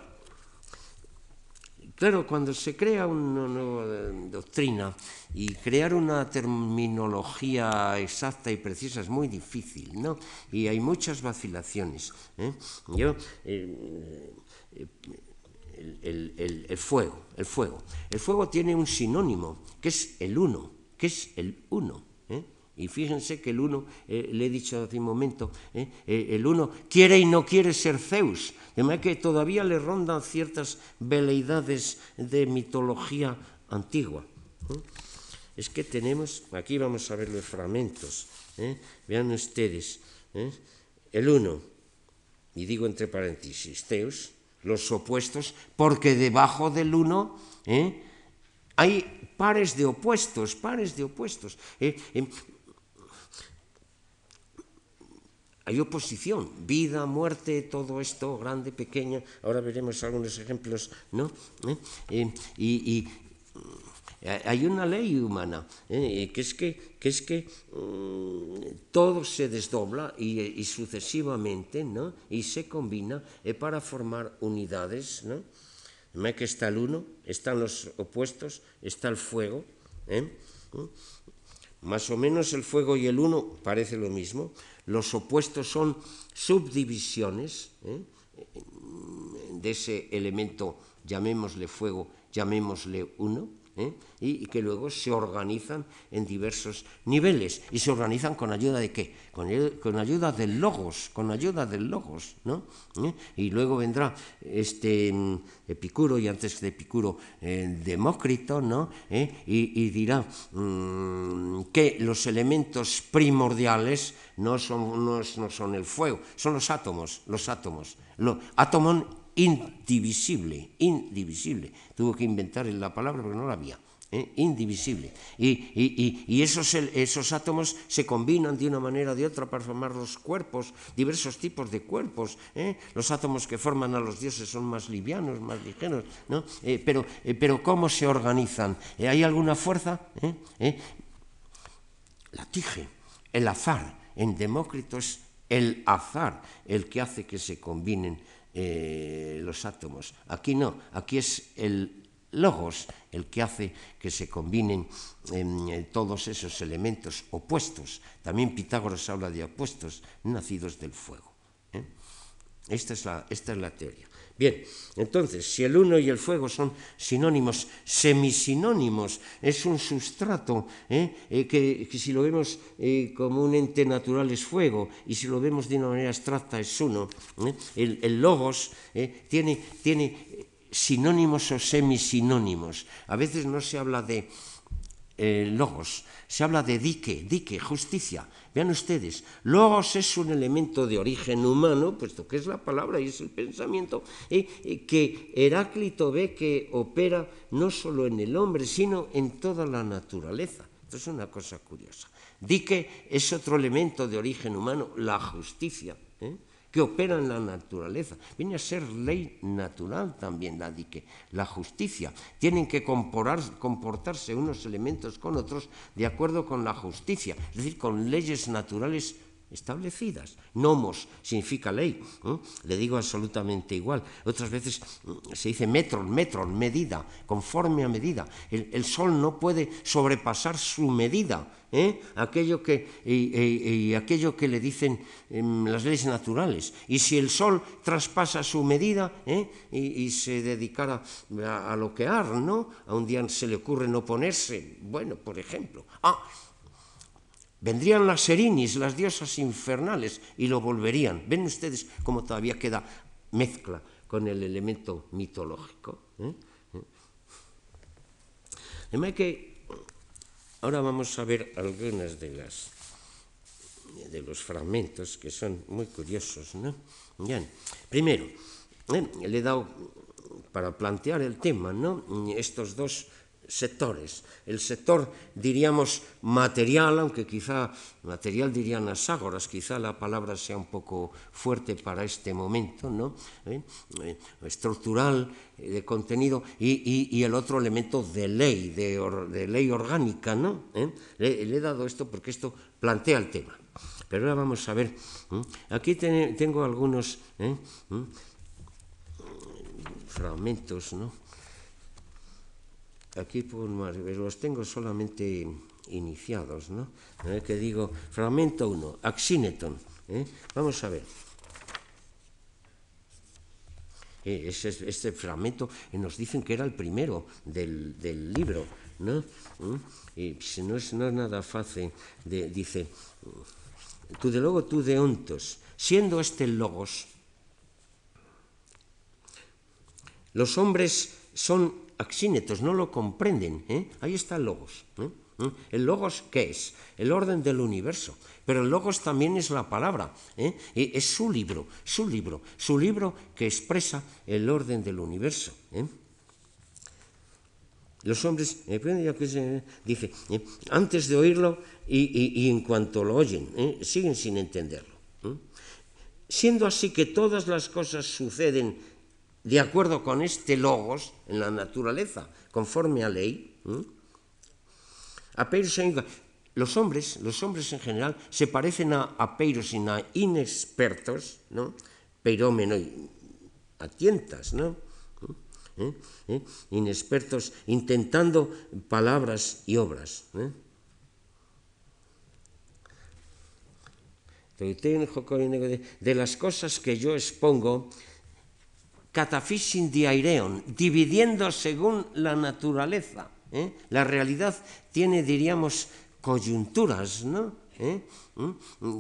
claro, cuando se crea una nueva doctrina y crear una terminología exacta y precisa es muy difícil, ¿no? Y hay muchas vacilaciones. ¿eh? Yo el, fuego, el fuego. El fuego tiene un sinónimo, que es el uno, que es el uno. ¿Eh? Y fíjense que el uno, eh, le he dicho hace un momento, ¿eh? el uno quiere y no quiere ser Zeus, de manera que todavía le rondan ciertas veleidades de mitología antigua. Es que tenemos, aquí vamos a ver los fragmentos, vean ustedes, el uno, y digo entre paréntesis, Zeus, los opuestos, porque debajo del uno ¿eh? hay pares de opuestos, pares de opuestos. ¿eh? Em, hay oposición, vida, muerte, todo esto, grande, pequeño. Ahora veremos algunos ejemplos, ¿no? ¿Eh? Em, y, hay una ley humana, ¿eh? que es que, que, es que mm, todo se desdobla y, sucesivamente, ¿no? y se combina eh, para formar unidades. ¿no? que está el uno, están los opuestos, está el fuego. ¿eh? Más o menos el fuego y el uno parece lo mismo. Los opuestos son subdivisiones de ese elemento, llamémosle fuego, llamémosle uno. ¿Eh? y, que luego se organizan en diversos niveles. ¿Y se organizan con ayuda de qué? Con, ayuda del logos, con ayuda del logos, ¿no? ¿Eh? Y luego vendrá este mm, Epicuro, y antes de Epicuro, eh, Demócrito, ¿no? Y, dirá mm, que los elementos primordiales no son, no, son el fuego, son los átomos, los átomos. Lo, átomo indivisible, indivisible. Tuvo que inventar la palabra porque no la había. ¿eh? indivisible. Y, esos, átomos se combinan de una manera o de otra para formar los cuerpos, diversos tipos de cuerpos. ¿eh? Los átomos que forman a los dioses son más livianos, más ligeros. ¿no? Eh, pero, pero, ¿cómo se organizan? ¿Hay alguna fuerza? La tige, el azar. En Demócrito es el azar el que hace que se combinen eh, los átomos. Aquí no, aquí es el logos el que hace que se combinen todos esos elementos opuestos. También Pitágoras habla de opuestos nacidos del fuego. ¿eh? Esta, es la, esta es la teoría. Bien, entonces, si el uno y el fuego son sinónimos, semisinónimos, es un sustrato ¿eh? Eh, que, si lo vemos eh, como un ente natural es fuego y si lo vemos de una manera abstracta es uno. El, logos tiene, tiene sinónimos o semisinónimos. A veces no se habla de logos, se habla de dique, dique, justicia. Vean ustedes, logos es un elemento de origen humano, puesto que es la palabra y es el pensamiento, que Heráclito ve que opera no solo en el hombre, sino en toda la naturaleza. Esto es una cosa curiosa. Dique es otro elemento de origen humano, la justicia. ¿eh? Que opera en la naturaleza. Viene a ser ley natural también la dique, la justicia. Tienen que comportarse unos elementos con otros de acuerdo con la justicia, es decir, con leyes naturales establecidas. Nomos significa ley, le digo absolutamente igual. Otras veces mm, se dice metron, metron, medida, conforme a medida. El, sol no puede sobrepasar su medida, ¿eh? aquello, que, y, aquello que le dicen em, las leyes naturales. Y si el sol traspasa su medida ¿eh? y, se dedicara a, a loquear, ¿no? a un día se le ocurre no ponerse, bueno, por ejemplo. Ah, Vendrían las Serinis, las diosas infernales, y lo volverían. Ven ustedes cómo todavía queda mezcla con el elemento mitológico. ¿Eh? que ahora vamos a ver algunas de las de los fragmentos que son muy curiosos. ¿no? Bien. Primero, ¿eh? le he dado para plantear el tema, ¿no? estos dos sectores. El sector, diríamos, material, aunque quizá material dirían las ágoras, quizá la palabra sea un poco fuerte para este momento, ¿no? ¿Eh? Eh, estructural, eh, de contenido, y, el otro elemento de ley, de, ley orgánica, ¿no? Le, he dado esto porque esto plantea el tema. Pero ahora vamos a ver, aquí tengo algunos fragmentos, ¿no? Aquí por los tengo solamente iniciados, ¿no? Eh, que digo, fragmento 1, Axineton. ¿eh? Vamos a ver. Eh, este fragmento nos dicen que era el primero del, libro, ¿no? Y si no es, no es nada fácil, dice, tú de luego tú de ontos, siendo este logos, los hombres son axínetos no lo comprenden. ¿eh? Ahí está el logos. ¿eh? ¿Eh? ¿El logos qué es? El orden del universo. Pero el logos también es la palabra. es su libro, su libro, su libro que expresa el orden del universo. Los hombres, dice, antes de oírlo y, en cuanto lo oyen, siguen sin entenderlo. Siendo así que todas las cosas suceden de acuerdo con este logos en la naturaleza, conforme a ley, los hombres, los hombres en general, se parecen a apeiros y a inexpertos, ¿no? Perómeno a tientas, ¿no? ¿Eh? ¿Eh? Inexpertos intentando palabras y obras. ¿eh? De las cosas que yo expongo, catafisin diaireon, dividiendo según la naturaleza. ¿eh? La realidad tiene, diríamos, coyunturas, ¿no? ¿Eh? ¿Mm?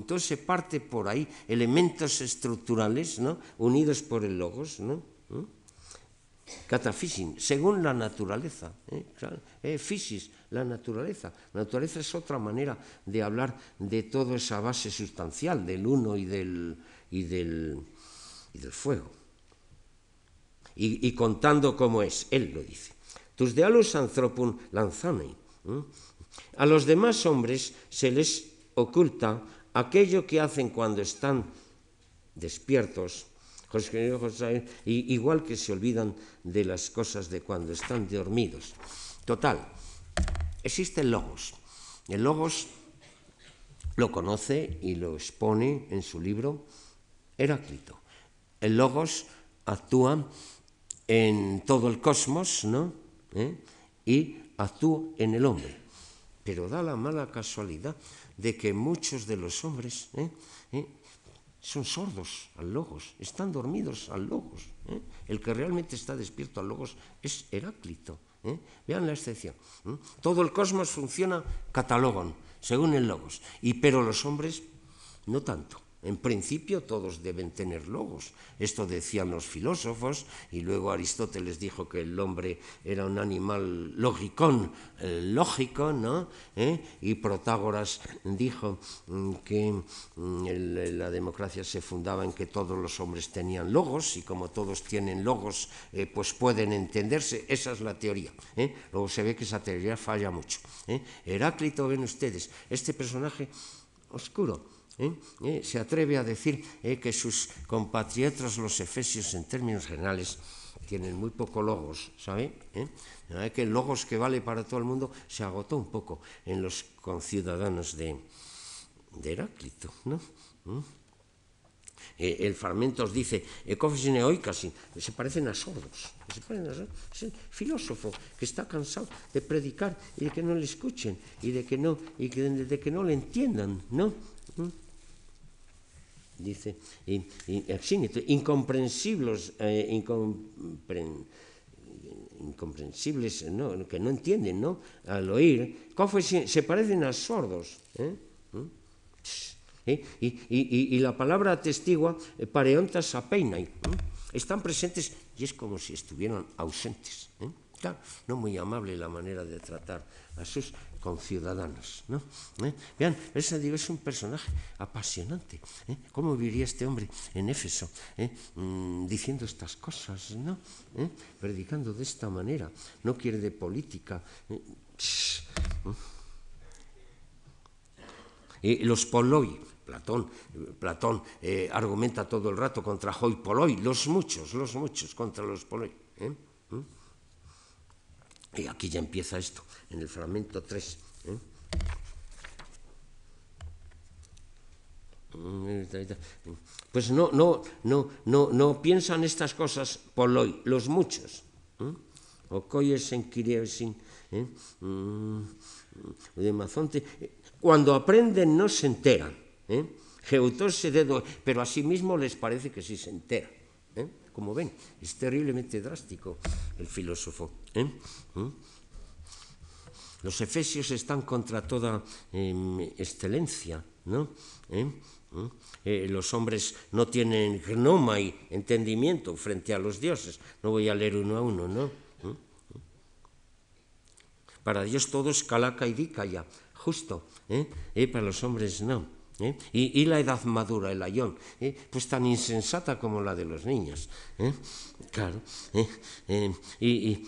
Entonces se parte por ahí elementos estructurales, ¿no? Unidos por el logos, ¿no? ¿Mm? Catafisin, según la naturaleza. ¿eh? ¿eh? Fisis, la naturaleza. La naturaleza es otra manera de hablar de toda esa base sustancial del uno y del, y del, y del fuego y, contando cómo es. Él lo dice. Tus dealus anthropum lanzanei. A los demás hombres se les oculta aquello que hacen cuando están despiertos, igual que se olvidan de las cosas de cuando están dormidos. Total, existe el logos. El logos lo conoce y lo expone en su libro Heráclito. El logos actúa en todo el cosmos, ¿no? ¿Eh? Y actúa en el hombre. Pero da la mala casualidad de que muchos de los hombres ¿eh? ¿Eh? son sordos al logos, están dormidos al logos. El que realmente está despierto al logos es Heráclito. Vean la excepción. Todo el cosmos funciona catalogon, según el logos, y pero los hombres no tanto. En principio todos deben tener logos. Esto decían los filósofos y luego Aristóteles dijo que el hombre era un animal logicón, eh, lógico, ¿no? ¿Eh? Y Protágoras dijo mm, que mm, la democracia se fundaba en que todos los hombres tenían logos y como todos tienen logos, eh, pues pueden entenderse. Esa es la teoría. Luego se ve que esa teoría falla mucho. Heráclito, ven ustedes, este personaje oscuro ¿eh? ¿Eh? se atreve a decir ¿eh? que sus compatriotas los efesios en términos generales tienen muy poco logos, ¿sabe? que el logos que vale para todo el mundo se agotó un poco en los conciudadanos de, de Heráclito, ¿no? ¿Mm? El Fragmentos dice, casi se parecen a sordos, se parecen a sordos. Es el filósofo que está cansado de predicar y de que no le escuchen y de que no, y de que no le entiendan, ¿no? Dice, y, y, incomprensibles, eh, incompren, incomprensibles, ¿no? que no entienden, ¿no? Al oír, se parecen a sordos. ¿eh? ¿Mm? ¿eh? y, y, y, la palabra atestigua, pareontas apeinai, ¿eh? están presentes y es como si estuvieran ausentes. Claro, no muy amable la manera de tratar a sus conciudadanos. ¿no? ¿Eh? Vean, ese digo, es un personaje apasionante. ¿eh? ¿Cómo viviría este hombre en Éfeso ¿eh? mm, diciendo estas cosas, ¿no? Predicando de esta manera? No quiere de política. Y los poloi, Platón, Platón argumenta todo el rato contra Hoi Poloi, los muchos, los muchos contra los Poloi. ¿Mm? Y aquí ya empieza esto, en el fragmento 3. ¿eh? Pues no, no, no, no, no piensan estas cosas poloi, los muchos. ¿eh? O coyes en sin ¿eh? Mm, mazonte. Cuando aprenden no se enteran. ¿eh? pero a sí mismo les parece que sí se entera. Como ven, es terriblemente drástico el filósofo. ¿eh? ¿Mm? Los efesios están contra toda eh, excelencia, ¿no? ¿Eh? ¿Mm? Eh, los hombres no tienen gnoma y entendimiento frente a los dioses. No voy a leer uno a uno, ¿no? ¿Mm? Para Dios todo es calaca y ya, justo. para los hombres no. ¿Eh? Y, la edad madura, el ayón, ¿eh? pues tan insensata como la de los niños. ¿eh? Claro. Eh, y,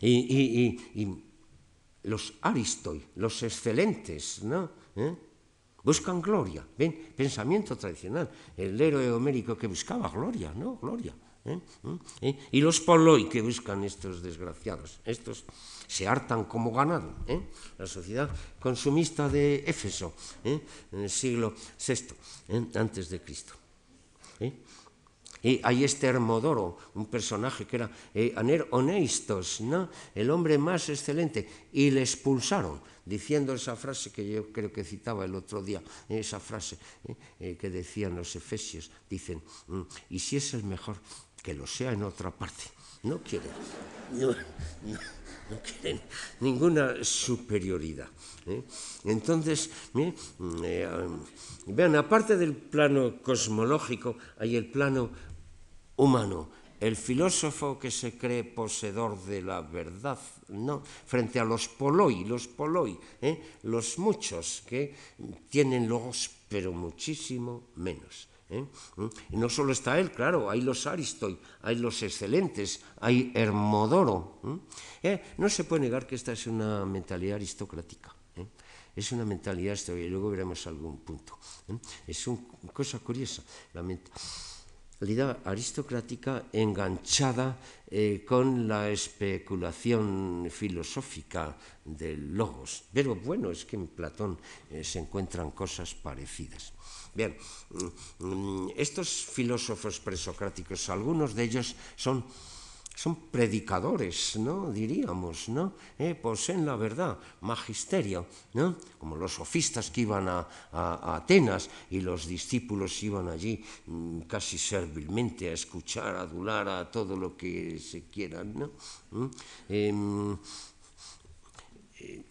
y, y, los aristoi, los excelentes, ¿no? Buscan gloria, pensamiento tradicional, el héroe homérico que buscaba gloria, ¿no? Gloria. ¿Eh? ¿Eh? Y los poloi que buscan estos desgraciados, estos se hartan como ganado. ¿eh? La sociedad consumista de Éfeso, ¿eh? en el siglo VI, ¿eh? antes de Cristo. ¿eh? Y hay este Hermodoro, un personaje que era eh, Aner Honestos, ¿no? el hombre más excelente, y le expulsaron, diciendo esa frase que yo creo que citaba el otro día, esa frase eh, que decían los efesios, dicen, mm, y si es el mejor, que lo sea en otra parte. No quieren. No, no quieren ninguna superioridad. ¿eh? Entonces, ¿eh? Eh, vean, aparte del plano cosmológico, hay el plano humano. El filósofo que se cree poseedor de la verdad, ¿no? frente a los poloi, los poloi, ¿eh? los muchos que tienen logos, pero muchísimo menos. ¿Eh? Y no solo está él, claro, hay los Aristoi, hay los excelentes, hay Hermodoro. ¿eh? No se puede negar que esta es una mentalidad aristocrática. ¿eh? Es una mentalidad, y luego veremos algún punto. ¿eh? Es una cosa curiosa, la mentalidad aristocrática enganchada eh, con la especulación filosófica del logos. Pero bueno, es que en Platón eh, se encuentran cosas parecidas. Bien, mm, estos filósofos presocráticos, algunos de ellos son, predicadores, ¿no? Diríamos, ¿no? Eh, poseen la verdad, magisterio, ¿no? Como los sofistas que iban a, Atenas y los discípulos iban allí mm, casi servilmente a escuchar, a adular a todo lo que se quieran, ¿no? Eh, eh,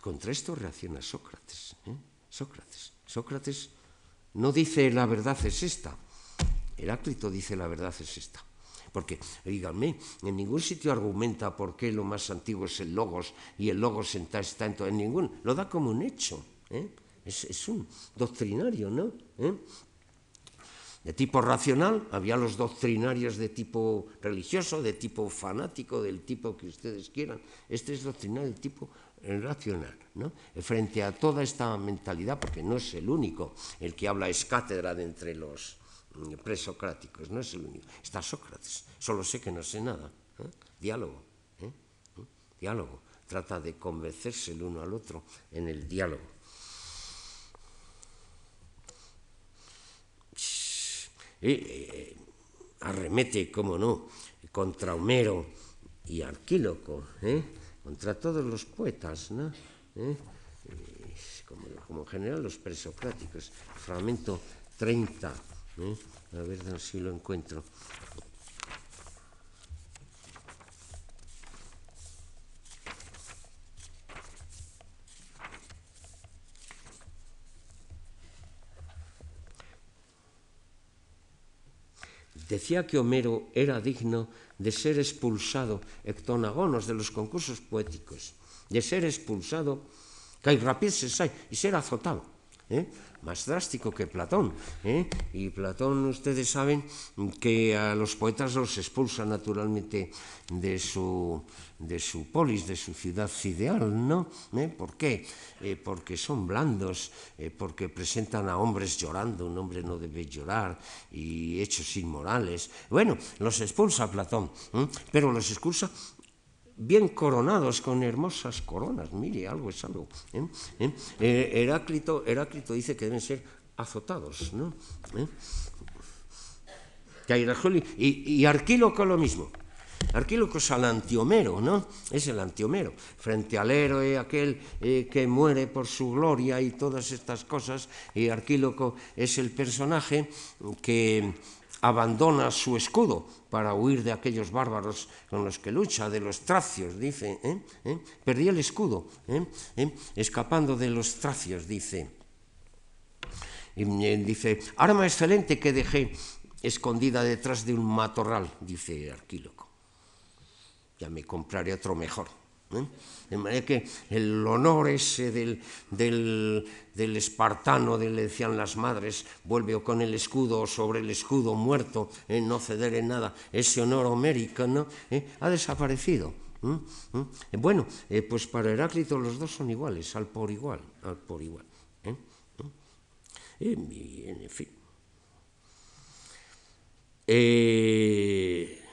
contra esto reacciona Sócrates. ¿eh? Sócrates. Sócrates no dice la verdad es esta. Heráclito dice la verdad es esta. Porque, díganme, en ningún sitio argumenta por qué lo más antiguo es el logos y el logos está, está en. En ningún. Lo da como un hecho. ¿eh? Es, es, un doctrinario, ¿no? ¿Eh? De tipo racional, había los doctrinarios de tipo religioso, de tipo fanático, del tipo que ustedes quieran. Este es doctrinario de tipo racional, ¿no? Eh, frente a toda esta mentalidad, porque no es el único el que habla es cátedra de entre los mm, presocráticos, no es el único, está Sócrates, solo sé que no sé nada, ¿eh? diálogo, ¿eh? diálogo, trata de convencerse el uno al otro en el diálogo. Arremete, cómo no, contra Homero y Arquíloco contra todos los poetas, ¿no? ¿Eh? Como, en general los presocráticos. Fragmento 30, ¿eh? a ver si lo encuentro. Decía que Homero era digno de ser expulsado, ectonagonos de los concursos poéticos, de ser expulsado, cairrapises hay, y ser azotado. ¿Eh? más drástico que Platón. ¿eh? Y Platón, ustedes saben que a los poetas los expulsa naturalmente de su, de su polis, de su ciudad ideal, ¿no? ¿Eh? ¿Por qué? Eh, porque son blandos, porque presentan a hombres llorando, un hombre no debe llorar, y hechos inmorales. Bueno, los expulsa Platón, pero los expulsa bien coronados con hermosas coronas, mire, algo es algo. ¿eh? ¿Eh? Eh, Heráclito, Heráclito, dice que deben ser azotados, ¿no? Y, Arquíloco lo mismo. Arquíloco es el antiomero, ¿no? Es el antiomero. Frente al héroe, aquel que muere por su gloria y todas estas cosas, y Arquíloco es el personaje que abandona su escudo para huir de aquellos bárbaros con los que lucha, de los tracios, dice. ¿eh? ¿Eh? Perdí el escudo, ¿eh? escapando de los tracios, dice. Y, dice, arma excelente que dejé escondida detrás de un matorral, dice Arquíloco. Ya me compraré otro mejor. ¿Eh? De manera que el honor ese del, del, del espartano, de, le decían las madres, vuelve con el escudo sobre el escudo muerto, ¿eh? no ceder en nada, ese honor homérico ¿Eh? ha desaparecido. Bueno, pues para Heráclito los dos son iguales, al por igual, al por igual. en fin. Eh,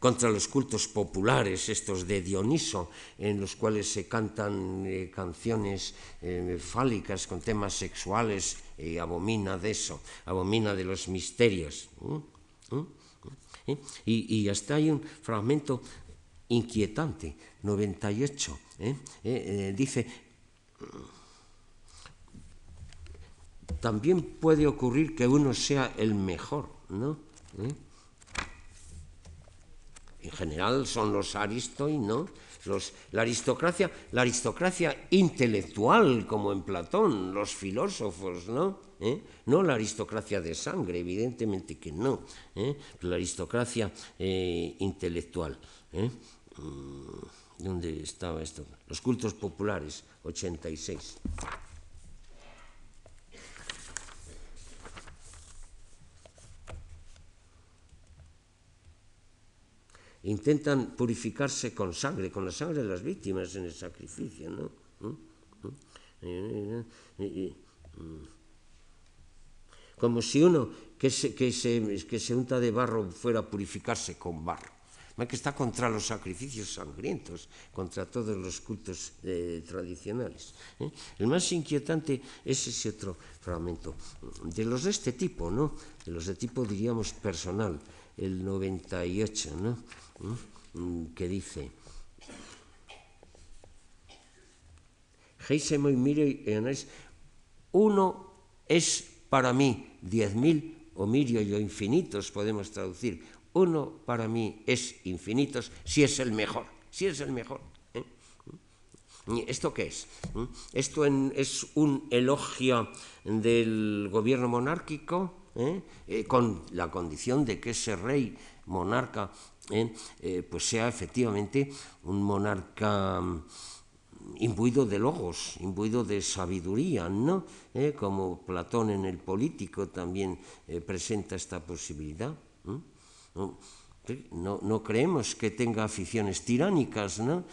contra los cultos populares, estos de Dioniso, en los cuales se cantan eh, canciones eh, fálicas con temas sexuales, y abomina de eso, abomina de los misterios. ¿Eh? Y, hasta hay un fragmento inquietante, 98, dice, también puede ocurrir que uno sea el mejor, ¿no? En general son los aristoi, ¿no? Los, la, aristocracia, la aristocracia intelectual, como en Platón, los filósofos, ¿no? ¿Eh? No la aristocracia de sangre, evidentemente que no. ¿eh? La aristocracia eh, intelectual. ¿eh? Mm, ¿Dónde estaba esto? Los cultos populares, 86. Intentan purificarse con sangre, con la sangre de las víctimas en el sacrificio, ¿no? Como si uno que se, que se, que se unta de barro fuera a purificarse con barro que está contra los sacrificios sangrientos, contra todos los cultos eh, tradicionales. ¿eh? El más inquietante es ese otro fragmento. De los de este tipo, ¿no? De los de tipo, diríamos, personal, el 98, ¿no? ¿Mm? que dice, uno es para mí diez mil o mirio y infinitos, podemos traducir. Uno para mí es infinitos si es el mejor, si es el mejor. ¿eh? ¿Esto qué es? ¿Mm? Esto es un elogio del gobierno monárquico ¿eh? Eh, con la condición de que ese rey monarca eh, pues sea efectivamente un monarca mm, imbuido de logos, imbuido de sabiduría, ¿no? Eh, como Platón en el político también eh, presenta esta posibilidad. ¿no? No, creemos que tenga aficiones tiránicas, ¿no?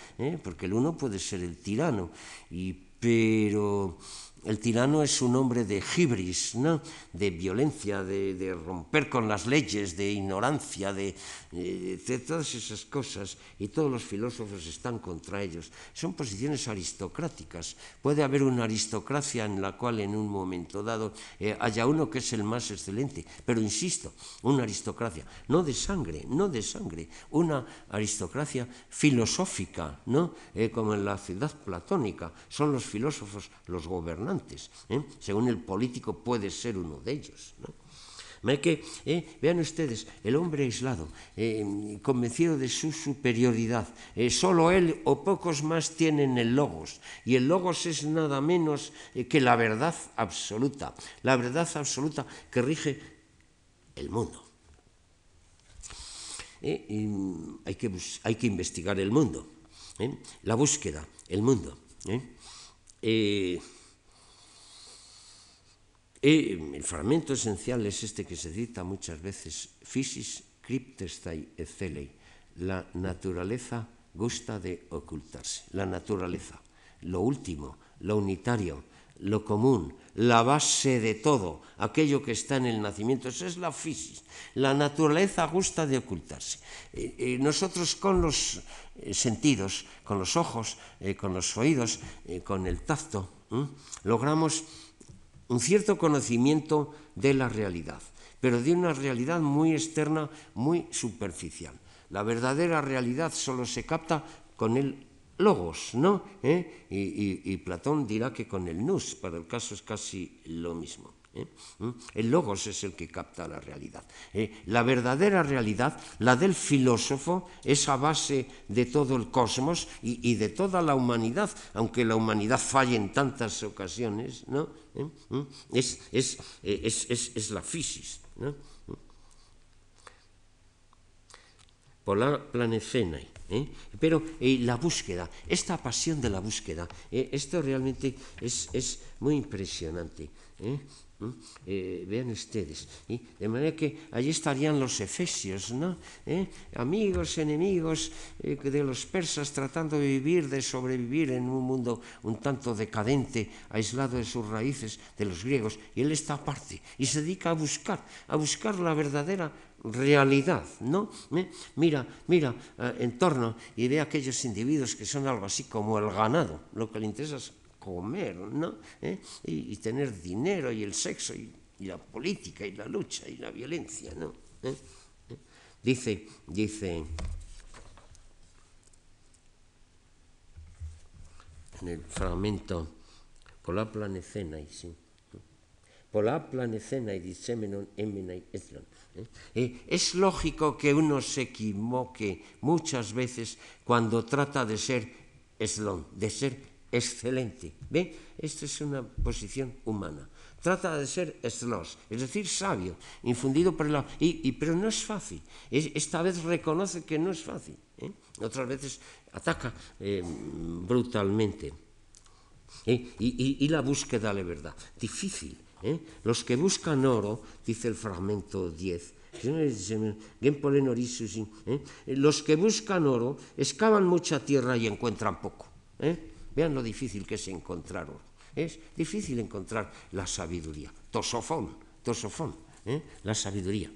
porque el uno puede ser el tirano, y, pero el tirano es un hombre de gibris, ¿no? de violencia, de, romper con las leyes, de ignorancia, de, eh, de, todas esas cosas, y todos los filósofos están contra ellos. Son posiciones aristocráticas. Puede haber una aristocracia en la cual en un momento dado eh, haya uno que es el más excelente, pero insisto, una aristocracia, no de sangre, no de sangre, una aristocracia filosófica, ¿no? Eh, como en la ciudad platónica, son los filósofos los gobernantes ¿eh? según el político puede ser uno de ellos. Eh, vean ustedes, el hombre aislado, eh, convencido de su superioridad, solo él o pocos más tienen el logos, y el logos es nada menos que la verdad absoluta, la verdad absoluta que rige el mundo. hay, que hay, que investigar el mundo, la búsqueda, el mundo. El fragmento esencial es este que se cita muchas veces, physis cryptestai ecelei, la naturaleza gusta de ocultarse, la naturaleza, lo último, lo unitario, lo común, la base de todo, aquello que está en el nacimiento, eso es la physis. La naturaleza gusta de ocultarse. Eh, eh, nosotros con los eh, sentidos, con los ojos, con los oídos, con el tacto, logramos un cierto conocimiento de la realidad, pero de una realidad muy externa, muy superficial. La verdadera realidad solo se capta con el logos, ¿no? ¿Eh? Y, Platón dirá que con el nous, para el caso es casi lo mismo. ¿Eh? ¿Mm? El logos es el que capta la realidad. ¿eh? La verdadera realidad, la del filósofo, es a base de todo el cosmos y, de toda la humanidad, aunque la humanidad falle en tantas ocasiones, ¿no? ¿Eh? ¿Mm? es, es, es, la fisis. ¿no? Polar planecenae. ¿eh? Pero la búsqueda, esta pasión de la búsqueda, esto realmente es, es muy impresionante. Vean ustedes. De manera que allí estarían los efesios, ¿no? ¿Eh? Amigos, enemigos eh, de los persas tratando de vivir, de sobrevivir en un mundo un tanto decadente, aislado de sus raíces, de los griegos. Y él está aparte y se dedica a buscar, a buscar la verdadera realidad, ¿no? Mira, mira en torno y ve a aquellos individuos que son algo así como el ganado. Lo que le interesa es comer, ¿no? ¿Eh? Y, y, tener dinero y el sexo y, y, la política y la lucha y la violencia, ¿no? ¿Eh? ¿Eh? Dice, dice en el fragmento Pola planecenai, sí. Pola planecenai dissemenon emenai etlon. ¿Eh? Es lógico que uno se equivoque muchas veces cuando trata de ser eslón, de ser excelente. ¿Ve? Esta es una posición humana. Trata de ser eslos, es decir, sabio, infundido por el... Y, pero no es fácil. Es, esta vez reconoce que no es fácil. ¿eh? Otras veces ataca eh, brutalmente. ¿Eh? Y, la búsqueda de verdad. Difícil. ¿eh? Los que buscan oro, dice el fragmento 10, ¿eh? los que buscan oro excavan mucha tierra y encuentran poco. ¿eh? Vean lo difícil que es encontrar oro. Es difícil encontrar la sabiduría. Tosofón, tosofón, ¿eh? la sabiduría.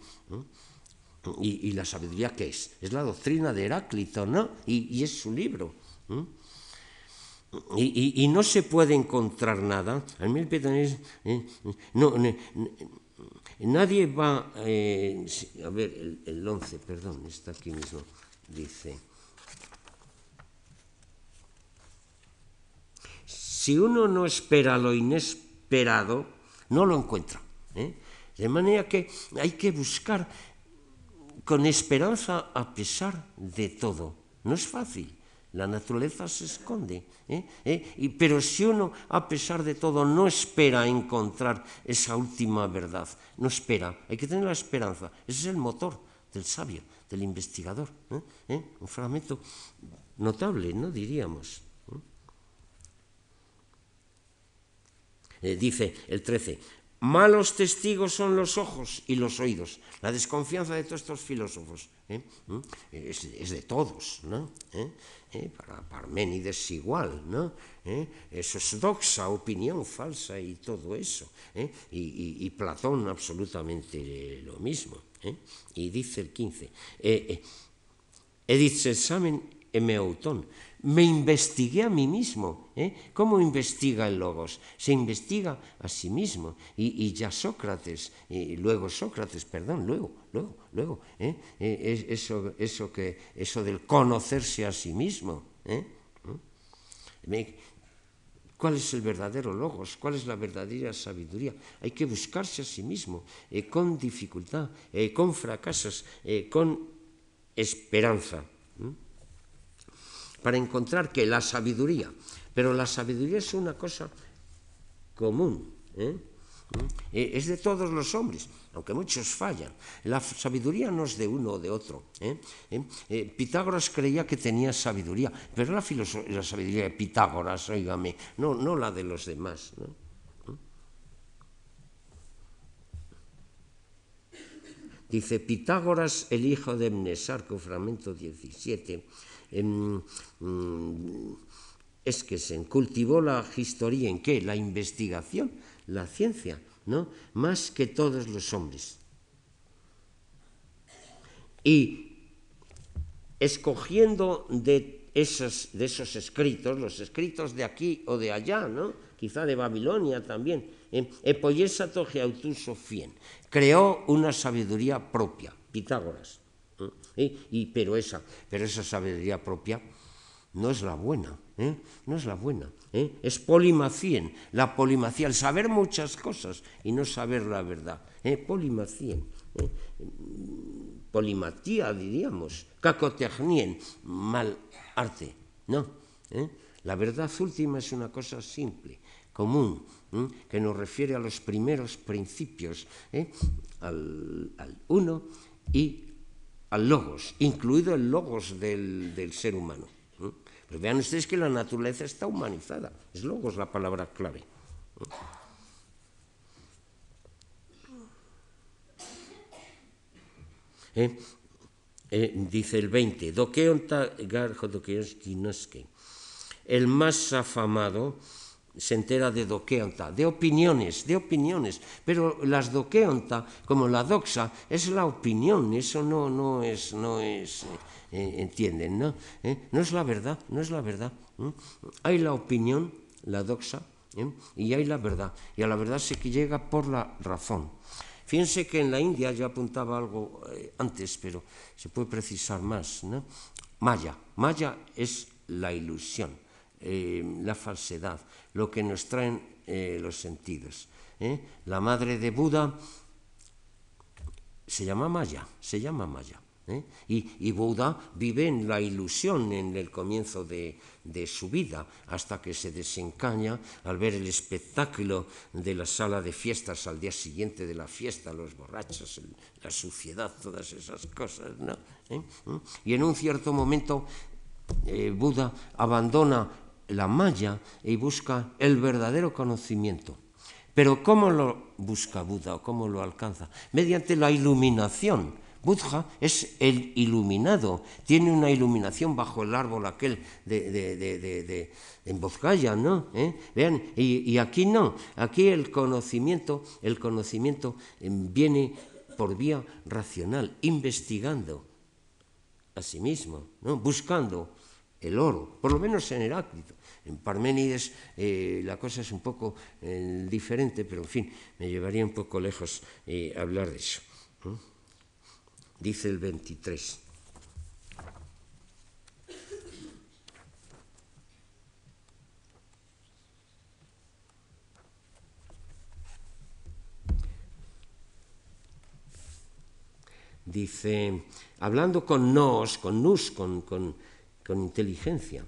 Y, la sabiduría qué es? Es la doctrina de Heráclito, ¿no? Y, es su libro. Y, no se puede encontrar nada. Al mil ¿eh? no, nadie va. Eh, a ver, el, el 11, perdón, está aquí mismo. Dice. Si uno no espera lo inesperado, no lo encuentra. ¿eh? De manera que hay que buscar con esperanza a pesar de todo. No es fácil. La naturaleza se esconde. ¿eh? ¿Eh? Pero si uno, a pesar de todo, no espera encontrar esa última verdad, no espera, hay que tener la esperanza. Ese es el motor del sabio, del investigador. Un fragmento notable, ¿no? Diríamos. Eh, dice el 13, Malos testigos son los ojos y los oídos. La desconfianza de todos estos filósofos ¿eh? ¿Mm? es, es, de todos, ¿no? ¿Eh? ¿Eh? Para Parménides igual, ¿no? Eso es doxa, opinión falsa y todo eso. Y, Platón absolutamente lo mismo. Y dice el 15, he dicho examen me autón, me investigué a mí mismo. ¿eh? ¿Cómo investiga el Logos? Se investiga a sí mismo. Y, ya Sócrates, y luego Sócrates, perdón, luego, luego, luego, ¿eh? Eh, eso, eso, que, eso del conocerse a sí mismo. ¿eh? ¿Cuál es el verdadero logos? ¿Cuál es la verdadera sabiduría? Hay que buscarse a sí mismo, con dificultad, con fracasos, con esperanza para encontrar que la sabiduría, pero la sabiduría es una cosa común, ¿eh? ¿Eh? es de todos los hombres, aunque muchos fallan. La sabiduría no es de uno o de otro. ¿eh? Pitágoras creía que tenía sabiduría, pero la, la sabiduría de Pitágoras, oígame, no, no la de los demás. Dice Pitágoras, el hijo de Mnesarco, fragmento 17, Mm, es que se cultivó la historia en qué? La investigación, la ciencia, ¿no? Más que todos los hombres. Y escogiendo de esos, escritos, los escritos de aquí o de allá, ¿no? quizá de Babilonia también, Epoyesato Geautusofien, creó una sabiduría propia, Pitágoras. ¿Eh? Y, pero, esa, pero esa sabiduría propia no es la buena, ¿eh? no es la buena. ¿eh? Es polimacien, la polimacía, el saber muchas cosas y no saber la verdad. ¿eh? Polimacien, ¿eh? polimatía diríamos, cacotechnien, mal arte, ¿no? ¿eh? La verdad última es una cosa simple, común, que nos refiere a los primeros principios, al, al uno y al logos, incluido el logos del, del ser humano. ¿eh? Pero vean ustedes que la naturaleza está humanizada, es logos la palabra clave. ¿Eh? Eh, dice el 20, el más afamado se entera de doqueonta, de opiniones, de opiniones, pero las doqueonta, como la doxa, es la opinión, eso no, no es, no es eh, eh, entienden, ¿no? ¿Eh? No es la verdad, no es la verdad. Hay la opinión, la doxa, y hay la verdad, y a la verdad se llega por la razón. Fíjense que en la India, yo apuntaba algo antes, pero se puede precisar más, ¿no? Maya, Maya es la ilusión eh, la falsedad, lo que nos traen eh, los sentidos. ¿eh? La madre de Buda se llama Maya, se llama Maya. Y, y, Buda vive en la ilusión en el comienzo de, de, su vida, hasta que se desencaña al ver el espectáculo de la sala de fiestas al día siguiente de la fiesta, los borrachos, la suciedad, todas esas cosas. ¿Eh? Y en un cierto momento Buda abandona la malla y busca el verdadero conocimiento. Pero ¿cómo lo busca Buda o cómo lo alcanza? Mediante la iluminación. Buddha es el iluminado, tiene una iluminación bajo el árbol aquel de, de, de, de en Bozgaya, ¿no? ¿Eh? Vean, y, y, aquí no, aquí el conocimiento, el conocimiento em, viene por vía racional, investigando a sí mismo, ¿no? buscando el oro, por lo menos en Heráclito. En Parménides eh, la cosa es un poco eh, diferente, pero en fin, me llevaría un poco lejos eh, hablar de eso. Dice el 23. Dice, hablando con nos, con nus, con, con, con inteligencia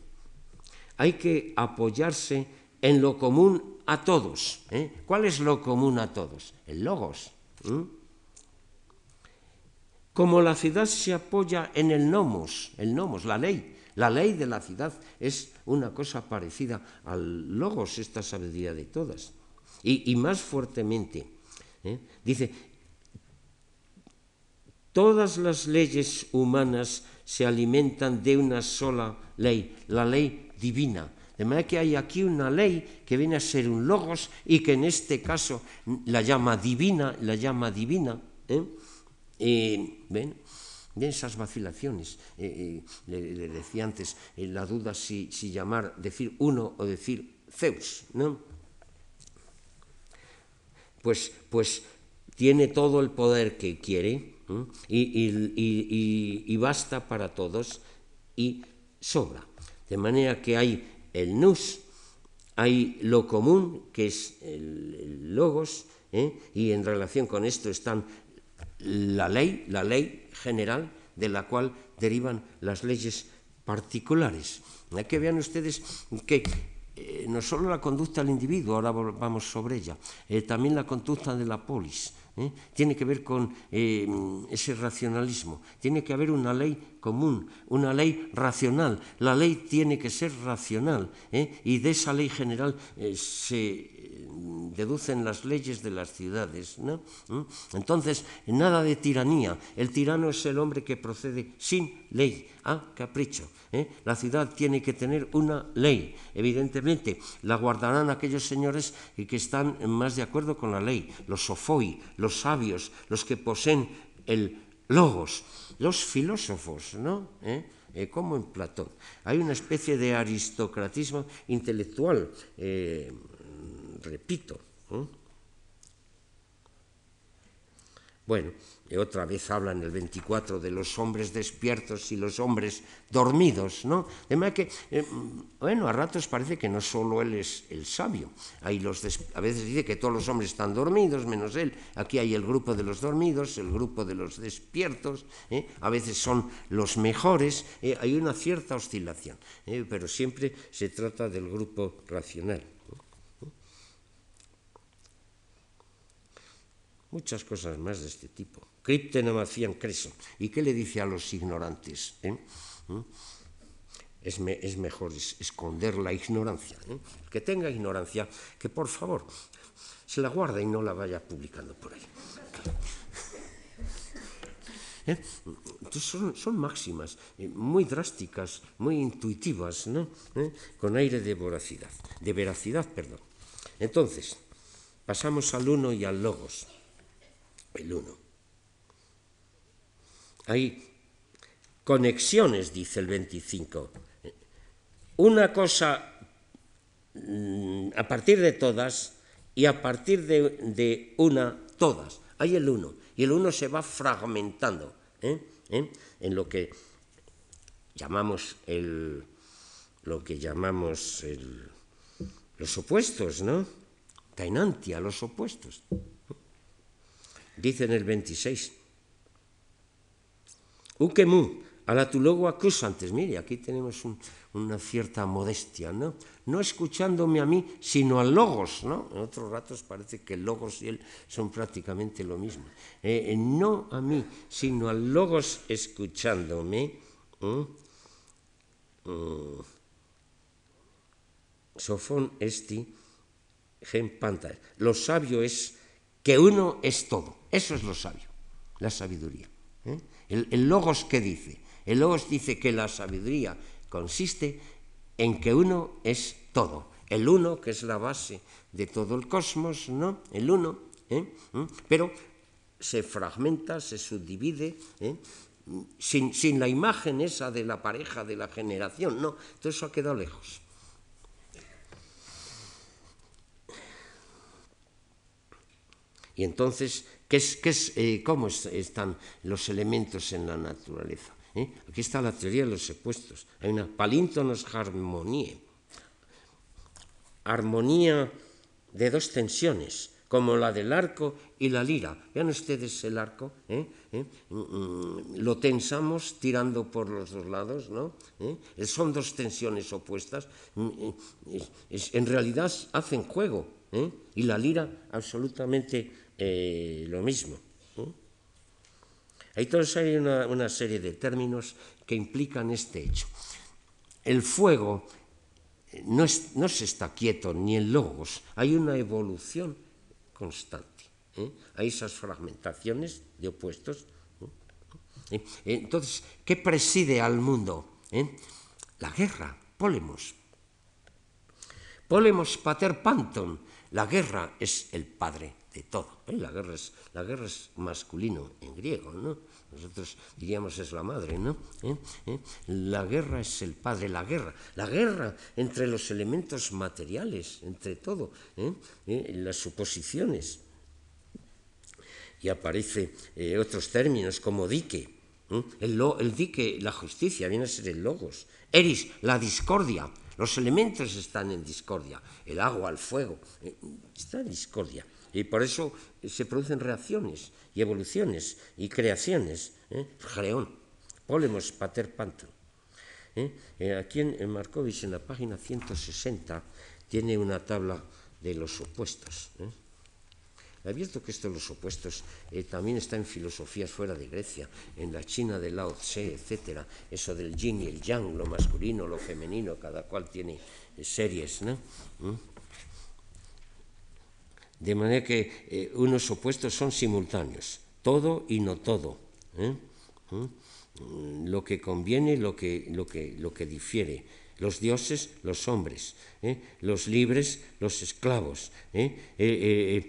hay que apoyarse en lo común a todos. ¿eh? ¿Cuál es lo común a todos? El logos. Como la ciudad se apoya en el nomos, el nomos, la ley. La ley de la ciudad es una cosa parecida al logos, esta sabiduría de todas. Y, y más fuertemente, ¿eh? Dice, todas las leyes humanas se alimentan de una sola ley, la ley divina. De manera que hay aquí una ley que viene a ser un logos y que en este caso la llama divina, la llama divina. ¿eh? ¿ven? esas vacilaciones. Eh, eh, le, decía antes la duda si, si, llamar, decir uno o decir Zeus, ¿no? Pues, pues tiene todo el poder que quiere y, basta para todos y sobra. De manera que hay el nous, hay lo común, que es el, logos, ¿eh? y en relación con esto están la ley, la ley general, de la cual derivan las leyes particulares. Hay que vean ustedes que eh, no solo la conducta del individuo, ahora vamos sobre ella, eh, también la conducta de la polis, ¿eh? tiene que ver con eh, ese racionalismo. Tiene que haber una ley común, una ley racional. La ley tiene que ser racional ¿eh? y de esa ley general se deducen las leyes de las ciudades. ¿no? Entonces, nada de tiranía. El tirano es el hombre que procede sin ley, a capricho. La ciudad tiene que tener una ley. Evidentemente, la guardarán aquellos señores que están más de acuerdo con la ley, los sofoi, los sabios, los que poseen el logos, los filósofos, ¿no? ¿Eh? Eh, como en Platón. Hay una especie de aristocratismo intelectual, eh, repito. ¿eh? Bueno, otra vez habla en el 24 de los hombres despiertos y los hombres dormidos, ¿no? De manera que, eh, bueno, a ratos parece que no solo él es el sabio, hay los a veces dice que todos los hombres están dormidos, menos él. Aquí hay el grupo de los dormidos, el grupo de los despiertos, ¿eh? a veces son los mejores, ¿eh? hay una cierta oscilación, pero siempre se trata del grupo racional. Muchas cosas más de este tipo. Cripten hacían creso. ¿Y qué le dice a los ignorantes? Eh? ¿Mm? Es, mejor esconder la ignorancia. ¿eh? que tenga ignorancia, que por favor se la guarde y no la vaya publicando por ahí. <laughs> ¿Eh? son, son, máximas muy drásticas, muy intuitivas, ¿no? con aire de voracidad, de veracidad, perdón. Entonces, pasamos al uno y al logos el uno. Hay conexiones, dice el 25. Una cosa mm, a partir de todas y a partir de, una todas. Hay el uno. Y el uno se va fragmentando ¿eh? ¿Eh? en lo que llamamos el lo que llamamos el, los opuestos, ¿no? Tainantia, los opuestos. Dice en el 26. Ukemu, a la tu logo acusantes. Mire, aquí tenemos una cierta modestia, ¿no? No escuchándome a mí, sino al logos, ¿no? En otros ratos parece que logos y él son prácticamente lo mismo. Eh, eh, no a mí, sino al logos escuchándome. ¿eh? Sofón esti, gen panta. Lo sabio es que uno es todo. Eso es lo sabio, la sabiduría. ¿eh? El, logos que dice, el logos dice que la sabiduría consiste en que uno es todo. El uno, que es la base de todo el cosmos, ¿no? El uno, ¿eh? ¿Mm? pero se fragmenta, se subdivide, ¿eh? sin, sin, la imagen esa de la pareja, de la generación, no, todo eso ha quedado lejos. Y entonces, ¿qué es, qué es, eh, ¿cómo están los elementos en la naturaleza? ¿Eh? Aquí está la teoría de los sepuestos. Hay una palíntonos armonía. Armonía de dos tensiones, como la del arco y la lira. Vean ustedes el arco, ¿eh? Mm, mm, lo tensamos tirando por los dos lados, ¿no? Son dos tensiones opuestas. Mm, en realidad hacen juego, y la lira absolutamente eh, lo mismo. Hay, todos, hay una, serie de términos que implican este hecho. El fuego no, no se está quieto ni en logos, hay una evolución constante. a esas fragmentaciones de opuestos. Entonces, ¿qué preside al mundo? La guerra, polemos. Polemos pater panton, la guerra es el padre de todo. La, guerra es, la guerra es masculino en griego, ¿no? Nosotros diríamos es la madre, ¿no? ¿Eh? ¿Eh? La guerra es el padre, la guerra, la guerra entre los elementos materiales, entre todo, ¿eh? las suposiciones. Y aparece otros términos como dique, el, el, dique, la justicia, viene a ser el logos. Eris, la discordia, los elementos están en discordia, el agua, el fuego, está en discordia. Y por eso se producen reacciones y evoluciones y creaciones. ¿eh? Polemos pater panto. ¿eh? Eh, aquí en, Markovich, en la página 160, tiene una tabla de los opuestos. ¿eh? He que esto de los opuestos también está en filosofías fuera de Grecia, en la China de Lao Tse, etc. Eso del yin y el yang, lo masculino, lo femenino, cada cual tiene series, ¿no? De manera que eh, unos opuestos son simultáneos, todo y no todo. ¿eh? ¿Mm? Lo que conviene, lo que, lo, que, lo que difiere. Los dioses, los hombres. ¿eh? Los libres, los esclavos. El,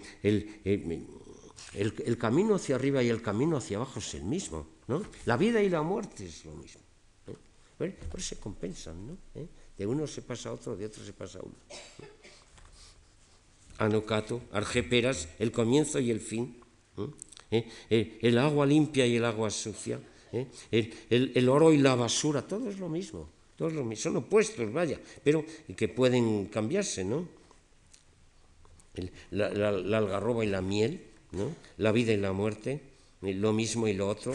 el, camino hacia arriba y el camino hacia abajo es el mismo. ¿no? La vida y la muerte es lo mismo. Por eso se compensan. ¿no? De uno se pasa a otro, de otro se pasa a uno. Anocato, argeperas, el comienzo y el fin. ¿Eh? ¿Eh? El, agua limpia y el agua sucia. ¿eh? El, oro y la basura, todo es lo mismo. Todo lo mismo. Son opuestos, vaya, pero que pueden cambiarse, ¿no? La, algarroba y la miel, ¿no? La vida y la muerte, lo mismo y lo otro.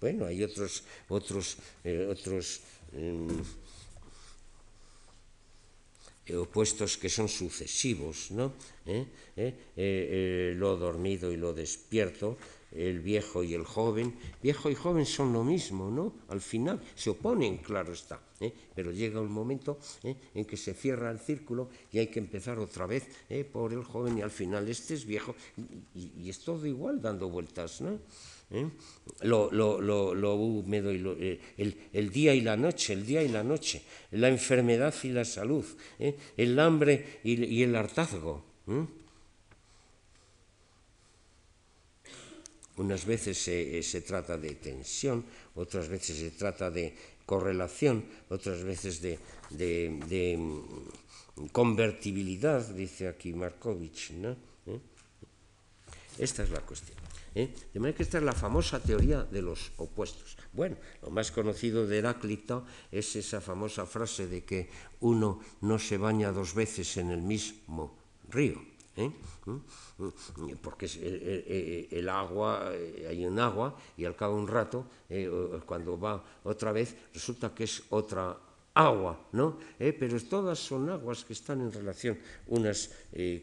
Bueno, hay otros, otros, otros em, eh, opuestos que son sucesivos, ¿no? ¿Eh? ¿Eh? lo dormido y lo despierto, el viejo y el joven. Viejo y joven son lo mismo, ¿no? Al final se oponen, claro está, pero llega un momento en que se cierra el círculo y hay que empezar otra vez por el joven y al final este es viejo y, y es todo igual dando vueltas, ¿no? ¿Eh? Lo, lo, lo, húmedo y eh, el, el, día y la noche, el día y la noche, la enfermedad y la salud, ¿eh? el hambre y, y el hartazgo. Unas veces se, se, trata de tensión, otras veces se trata de correlación, otras veces de, de, de mm, convertibilidad, dice aquí Markovich. ¿no? Esta es la cuestión. ¿Eh? De manera que esta es la famosa teoría de los opuestos. Bueno, lo más conocido de Heráclito es esa famosa frase de que uno no se baña dos veces en el mismo río. ¿eh? ¿Mm? Porque el, agua, eh, hay un agua y al cabo de un rato, cuando va otra vez, resulta que es otra agua, ¿no? pero todas son aguas que están en relación unas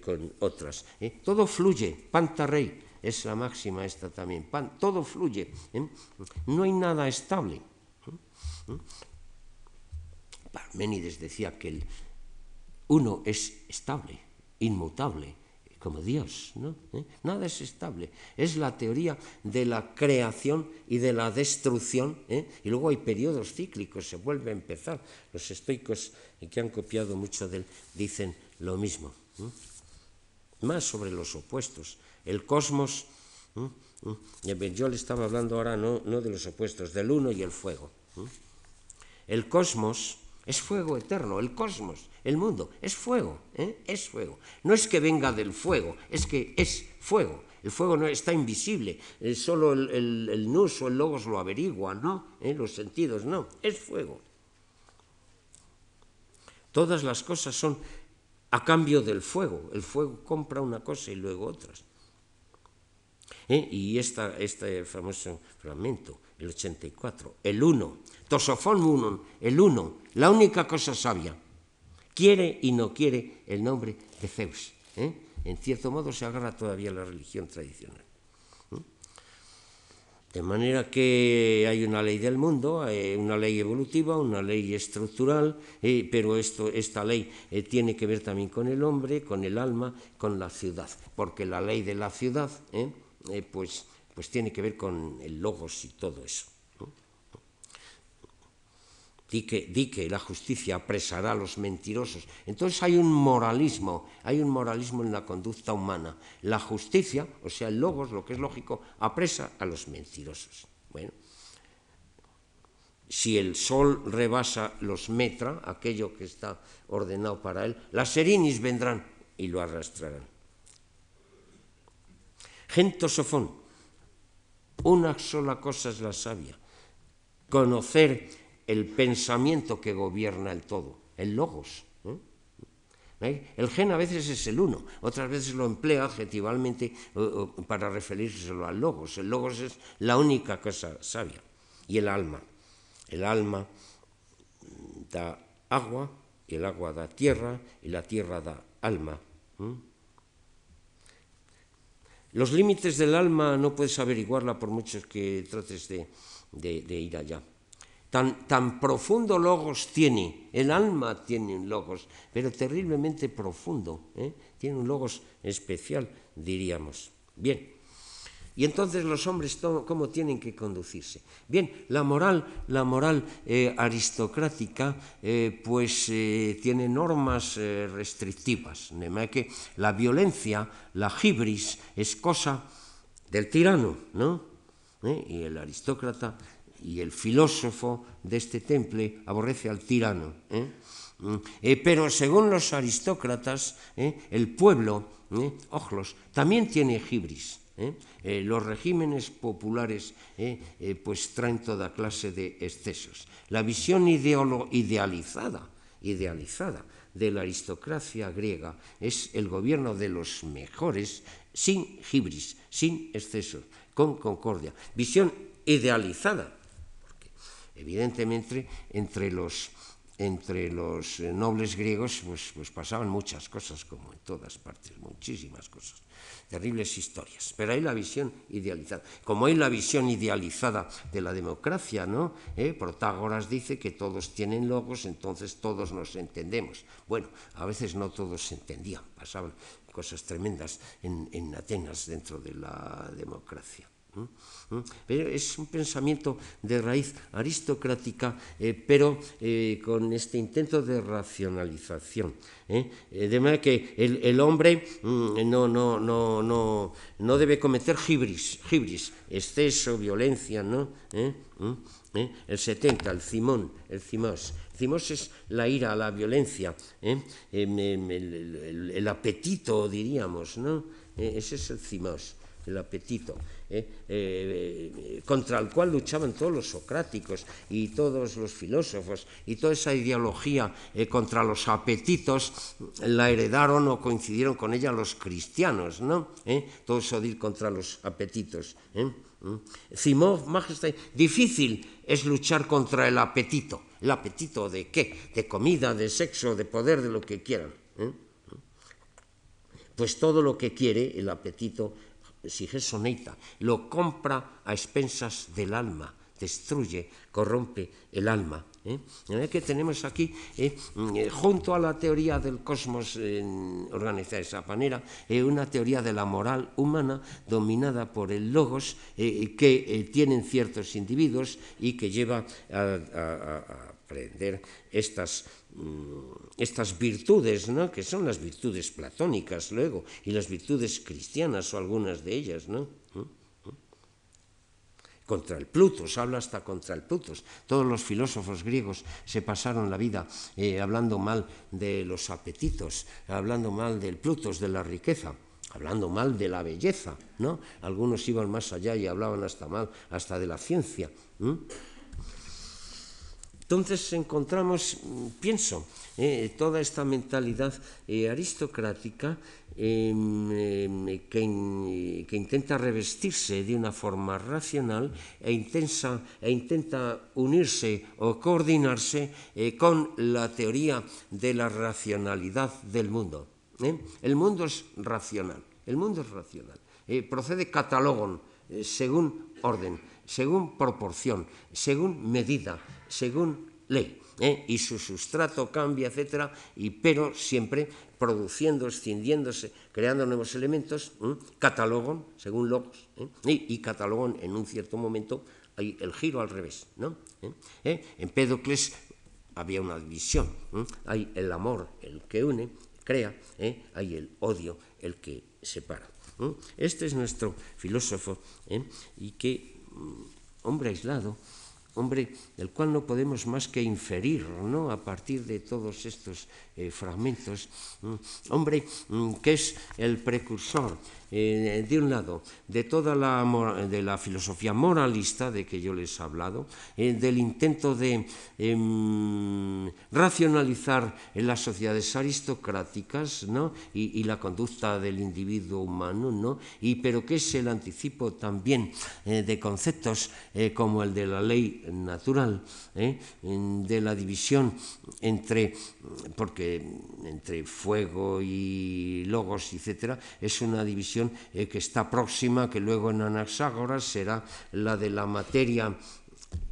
con otras. Todo fluye, pantarrey, es la máxima esta también. Pan, todo fluye, ¿eh? no hay nada estable. ¿eh? Parménides decía que el uno es estable, inmutable, como Dios, ¿no? ¿Eh? Nada es estable. Es la teoría de la creación y de la destrucción, y luego hay periodos cíclicos, se vuelve a empezar. Los estoicos que han copiado mucho de él dicen lo mismo. Más sobre los opuestos el cosmos. Yo le estaba hablando ahora no, no, de los opuestos, del uno y el fuego. El cosmos es fuego eterno, el cosmos, el mundo, es fuego, ¿eh? es fuego. No es que venga del fuego, es que es fuego. El fuego no está invisible, solo el, el, el, nus o el logos lo averigua, ¿no? ¿Eh? Los sentidos, no, es fuego. Todas las cosas son a cambio del fuego. El fuego compra una cosa y luego otras. ¿Eh? Y esta, este famoso fragmento, el 84, el uno, tosofón uno, el uno, la única cosa sabia, quiere y no quiere el nombre de Zeus. ¿eh? En cierto modo se agarra todavía la religión tradicional. ¿eh? De manera que hay una ley del mundo, una ley evolutiva, una ley estructural, pero esto, esta ley tiene que ver también con el hombre, con el alma, con la ciudad, porque la ley de la ciudad pues, pues tiene que ver con el logos y todo eso. Di que, la justicia apresará a los mentirosos. Entonces hay un moralismo, hay un moralismo en la conducta humana. La justicia, o sea, el logos, lo que es lógico, apresa a los mentirosos. Bueno, si el sol rebasa los metra, aquello que está ordenado para él, las serinis vendrán y lo arrastrarán. Gentosofón, una sola cosa es la sabia, conocer el pensamiento que gobierna el todo, el logos. ¿eh? El gen a veces es el uno, otras veces lo emplea adjetivalmente para referirse al logos. El logos es la única cosa sabia. Y el alma. El alma da agua, y el agua da tierra, y la tierra da alma. Los límites del alma no puedes averiguarla por muchos que trates de ir allá. Tan, profundo logos tiene, el alma tiene un logos, pero terriblemente profundo, ¿eh? tiene un logos especial, diríamos. Bien, y entonces los hombres cómo tienen que conducirse. Bien, la moral, la moral eh, aristocrática, eh, pues tiene normas restrictivas, que la violencia, la gibris, es cosa del tirano, ¿no? Y el aristócrata y el filósofo de este temple aborrece al tirano. ¿eh? Mm. Eh, pero según los aristócratas, ¿eh? el pueblo, ojlos, también tiene gibris. Los regímenes populares pues traen toda clase de excesos. La visión idealizada, idealizada de la aristocracia griega es el gobierno de los mejores sin gibris, sin excesos, con concordia. Visión idealizada Evidentemente, entre los, entre los eh, nobles griegos pues, pues, pasaban muchas cosas, como en todas partes, muchísimas cosas, terribles historias. Pero hay la visión idealizada. Como hay la visión idealizada de la democracia, ¿no? ¿Eh? Protágoras dice que todos tienen logos, entonces todos nos entendemos. Bueno, a veces no todos se entendían, pasaban cosas tremendas en, en Atenas dentro de la democracia. Pero es un pensamiento de raíz aristocrática, eh, pero eh, con este intento de racionalización. ¿eh? de manera que el, hombre mm, no, no, no, no, no debe cometer gibris, gibris exceso, violencia, ¿no? ¿Mm? El 70, el cimón, el cimos. Cimos es la ira, la violencia, em, em, el, el, apetito, diríamos, ¿no? ese es el cimos el apetito, ¿eh? Eh, contra el cual luchaban todos los socráticos y todos los filósofos, y toda esa ideología eh, contra los apetitos la heredaron o coincidieron con ella los cristianos, ¿no? Todo eso de ir contra los apetitos. Simón, majestad, difícil es luchar contra el apetito. ¿El apetito de qué? De comida, de sexo, de poder, de lo que quieran. Pues todo lo que quiere el apetito soneita, lo compra a expensas del alma, destruye, corrompe el alma. ¿eh? que tenemos aquí, ¿eh? Mm, junto a la teoría del cosmos organizada de esa manera, eh, una teoría de la moral humana dominada por el logos que tienen ciertos individuos y que lleva a aprender estas, estas virtudes, ¿no? que son las virtudes platónicas luego, y las virtudes cristianas o algunas de ellas, ¿no? ¿Mm? ¿Mm? contra el Plutos, habla hasta contra el Plutos. Todos los filósofos griegos se pasaron la vida eh, hablando mal de los apetitos, hablando mal del Plutos, de la riqueza, hablando mal de la belleza, ¿no? Algunos iban más allá y hablaban hasta mal, hasta de la ciencia. Entonces encontramos, pienso, eh, toda esta mentalidad eh, aristocrática em, em, que, intenta revestirse de una forma racional e, e intenta unirse o coordinarse eh, con la teoría de la racionalidad del mundo. El mundo es racional, el mundo es racional. procede catalogon, según orden, según proporción, según medida, según ley. ¿eh? y su sustrato cambia, etcétera, y, pero siempre produciendo, extendiéndose, creando nuevos elementos, ¿eh? catalogon, según Logos, ¿eh? y, y catalogon en un cierto momento hay el giro al revés. ¿no? En Pédocles había una división, hay el amor, el que une, crea, hay el odio, el que separa. Este es nuestro filósofo y que, hombre aislado, hombre, del cual no podemos más que inferir, ¿no? A partir de todos estos eh, fragmentos, hombre, mm, que es el precursor eh, de un lado, de toda la, de la filosofía moralista de que yo les he hablado, eh, del intento de em, racionalizar las sociedades aristocráticas ¿no? y, la conducta del individuo humano, ¿no? y, pero que es el anticipo también eh, de conceptos como el de la ley natural, de la división entre, porque entre fuego y logos, etc., es una división eh, que está próxima, que luego en Anaxágoras será la de la materia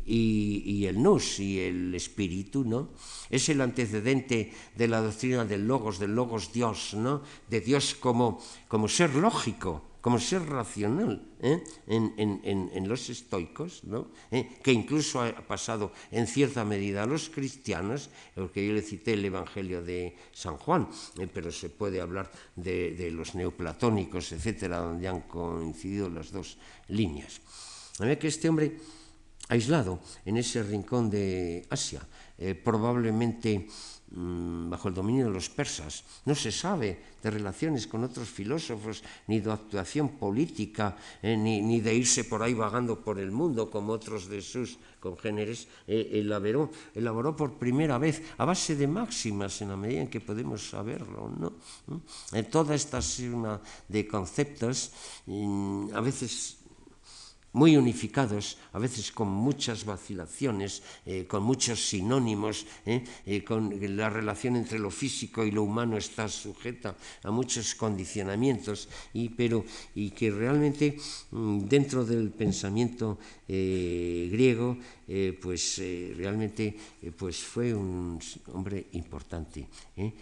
y, el nous y el espíritu, ¿no? Es el antecedente de la doctrina del logos, del logos Dios, ¿no? De Dios como, como ser lógico, como ser racional ¿eh? en, los estoicos, ¿no? ¿Eh? que incluso ha pasado en cierta medida a los cristianos, porque yo le cité el Evangelio de San Juan, ¿eh? pero se puede hablar de, de, los neoplatónicos, etcétera, donde han coincidido las dos líneas. A ver que este hombre aislado en ese rincón de Asia, probablemente bajo el dominio de los persas. No se sabe de relaciones con otros filósofos, ni de actuación política, eh, ni, de irse por ahí vagando por el mundo como otros de sus congéneres. Eh, elaboró, elaboró, por primera vez, a base de máximas, en la medida en que podemos saberlo, ¿no? ¿Mm? toda esta serie de conceptos, mm, a veces muy unificados, a veces con muchas vacilaciones, eh, con muchos sinónimos, eh, eh, con la relación entre lo físico y lo humano está sujeta a muchos condicionamientos, y, pero, y que realmente mm, dentro del pensamiento griego pues realmente pues fue un hombre importante,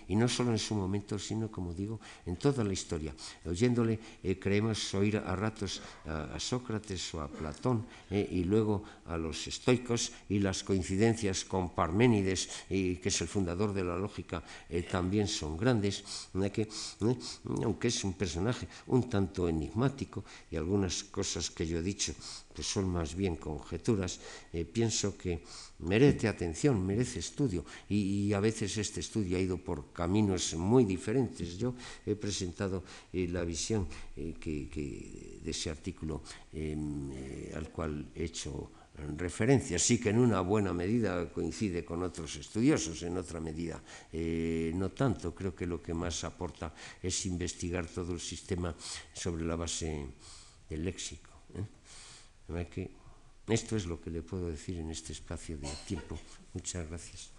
y no solo en su momento, sino, como digo, en toda la historia. Oyéndole creemos oír a ratos a, Sócrates o a Platón, y luego a los estoicos, y las coincidencias con Parménides, que es el fundador de la lógica, también son grandes, que, aunque es un personaje un tanto enigmático, y algunas cosas que yo he dicho que son más bien conjeturas, eh, pienso que merece atención, merece estudio y, a veces este estudio ha ido por caminos muy diferentes. Yo he presentado eh, la visión eh, que, de ese artículo em, al cual he hecho referencia, sí que en una buena medida coincide con otros estudiosos, en otra medida no tanto. Creo que lo que más aporta es investigar todo el sistema sobre la base del léxico. Que esto es lo que le puedo decir en este espacio de tiempo. Muchas gracias.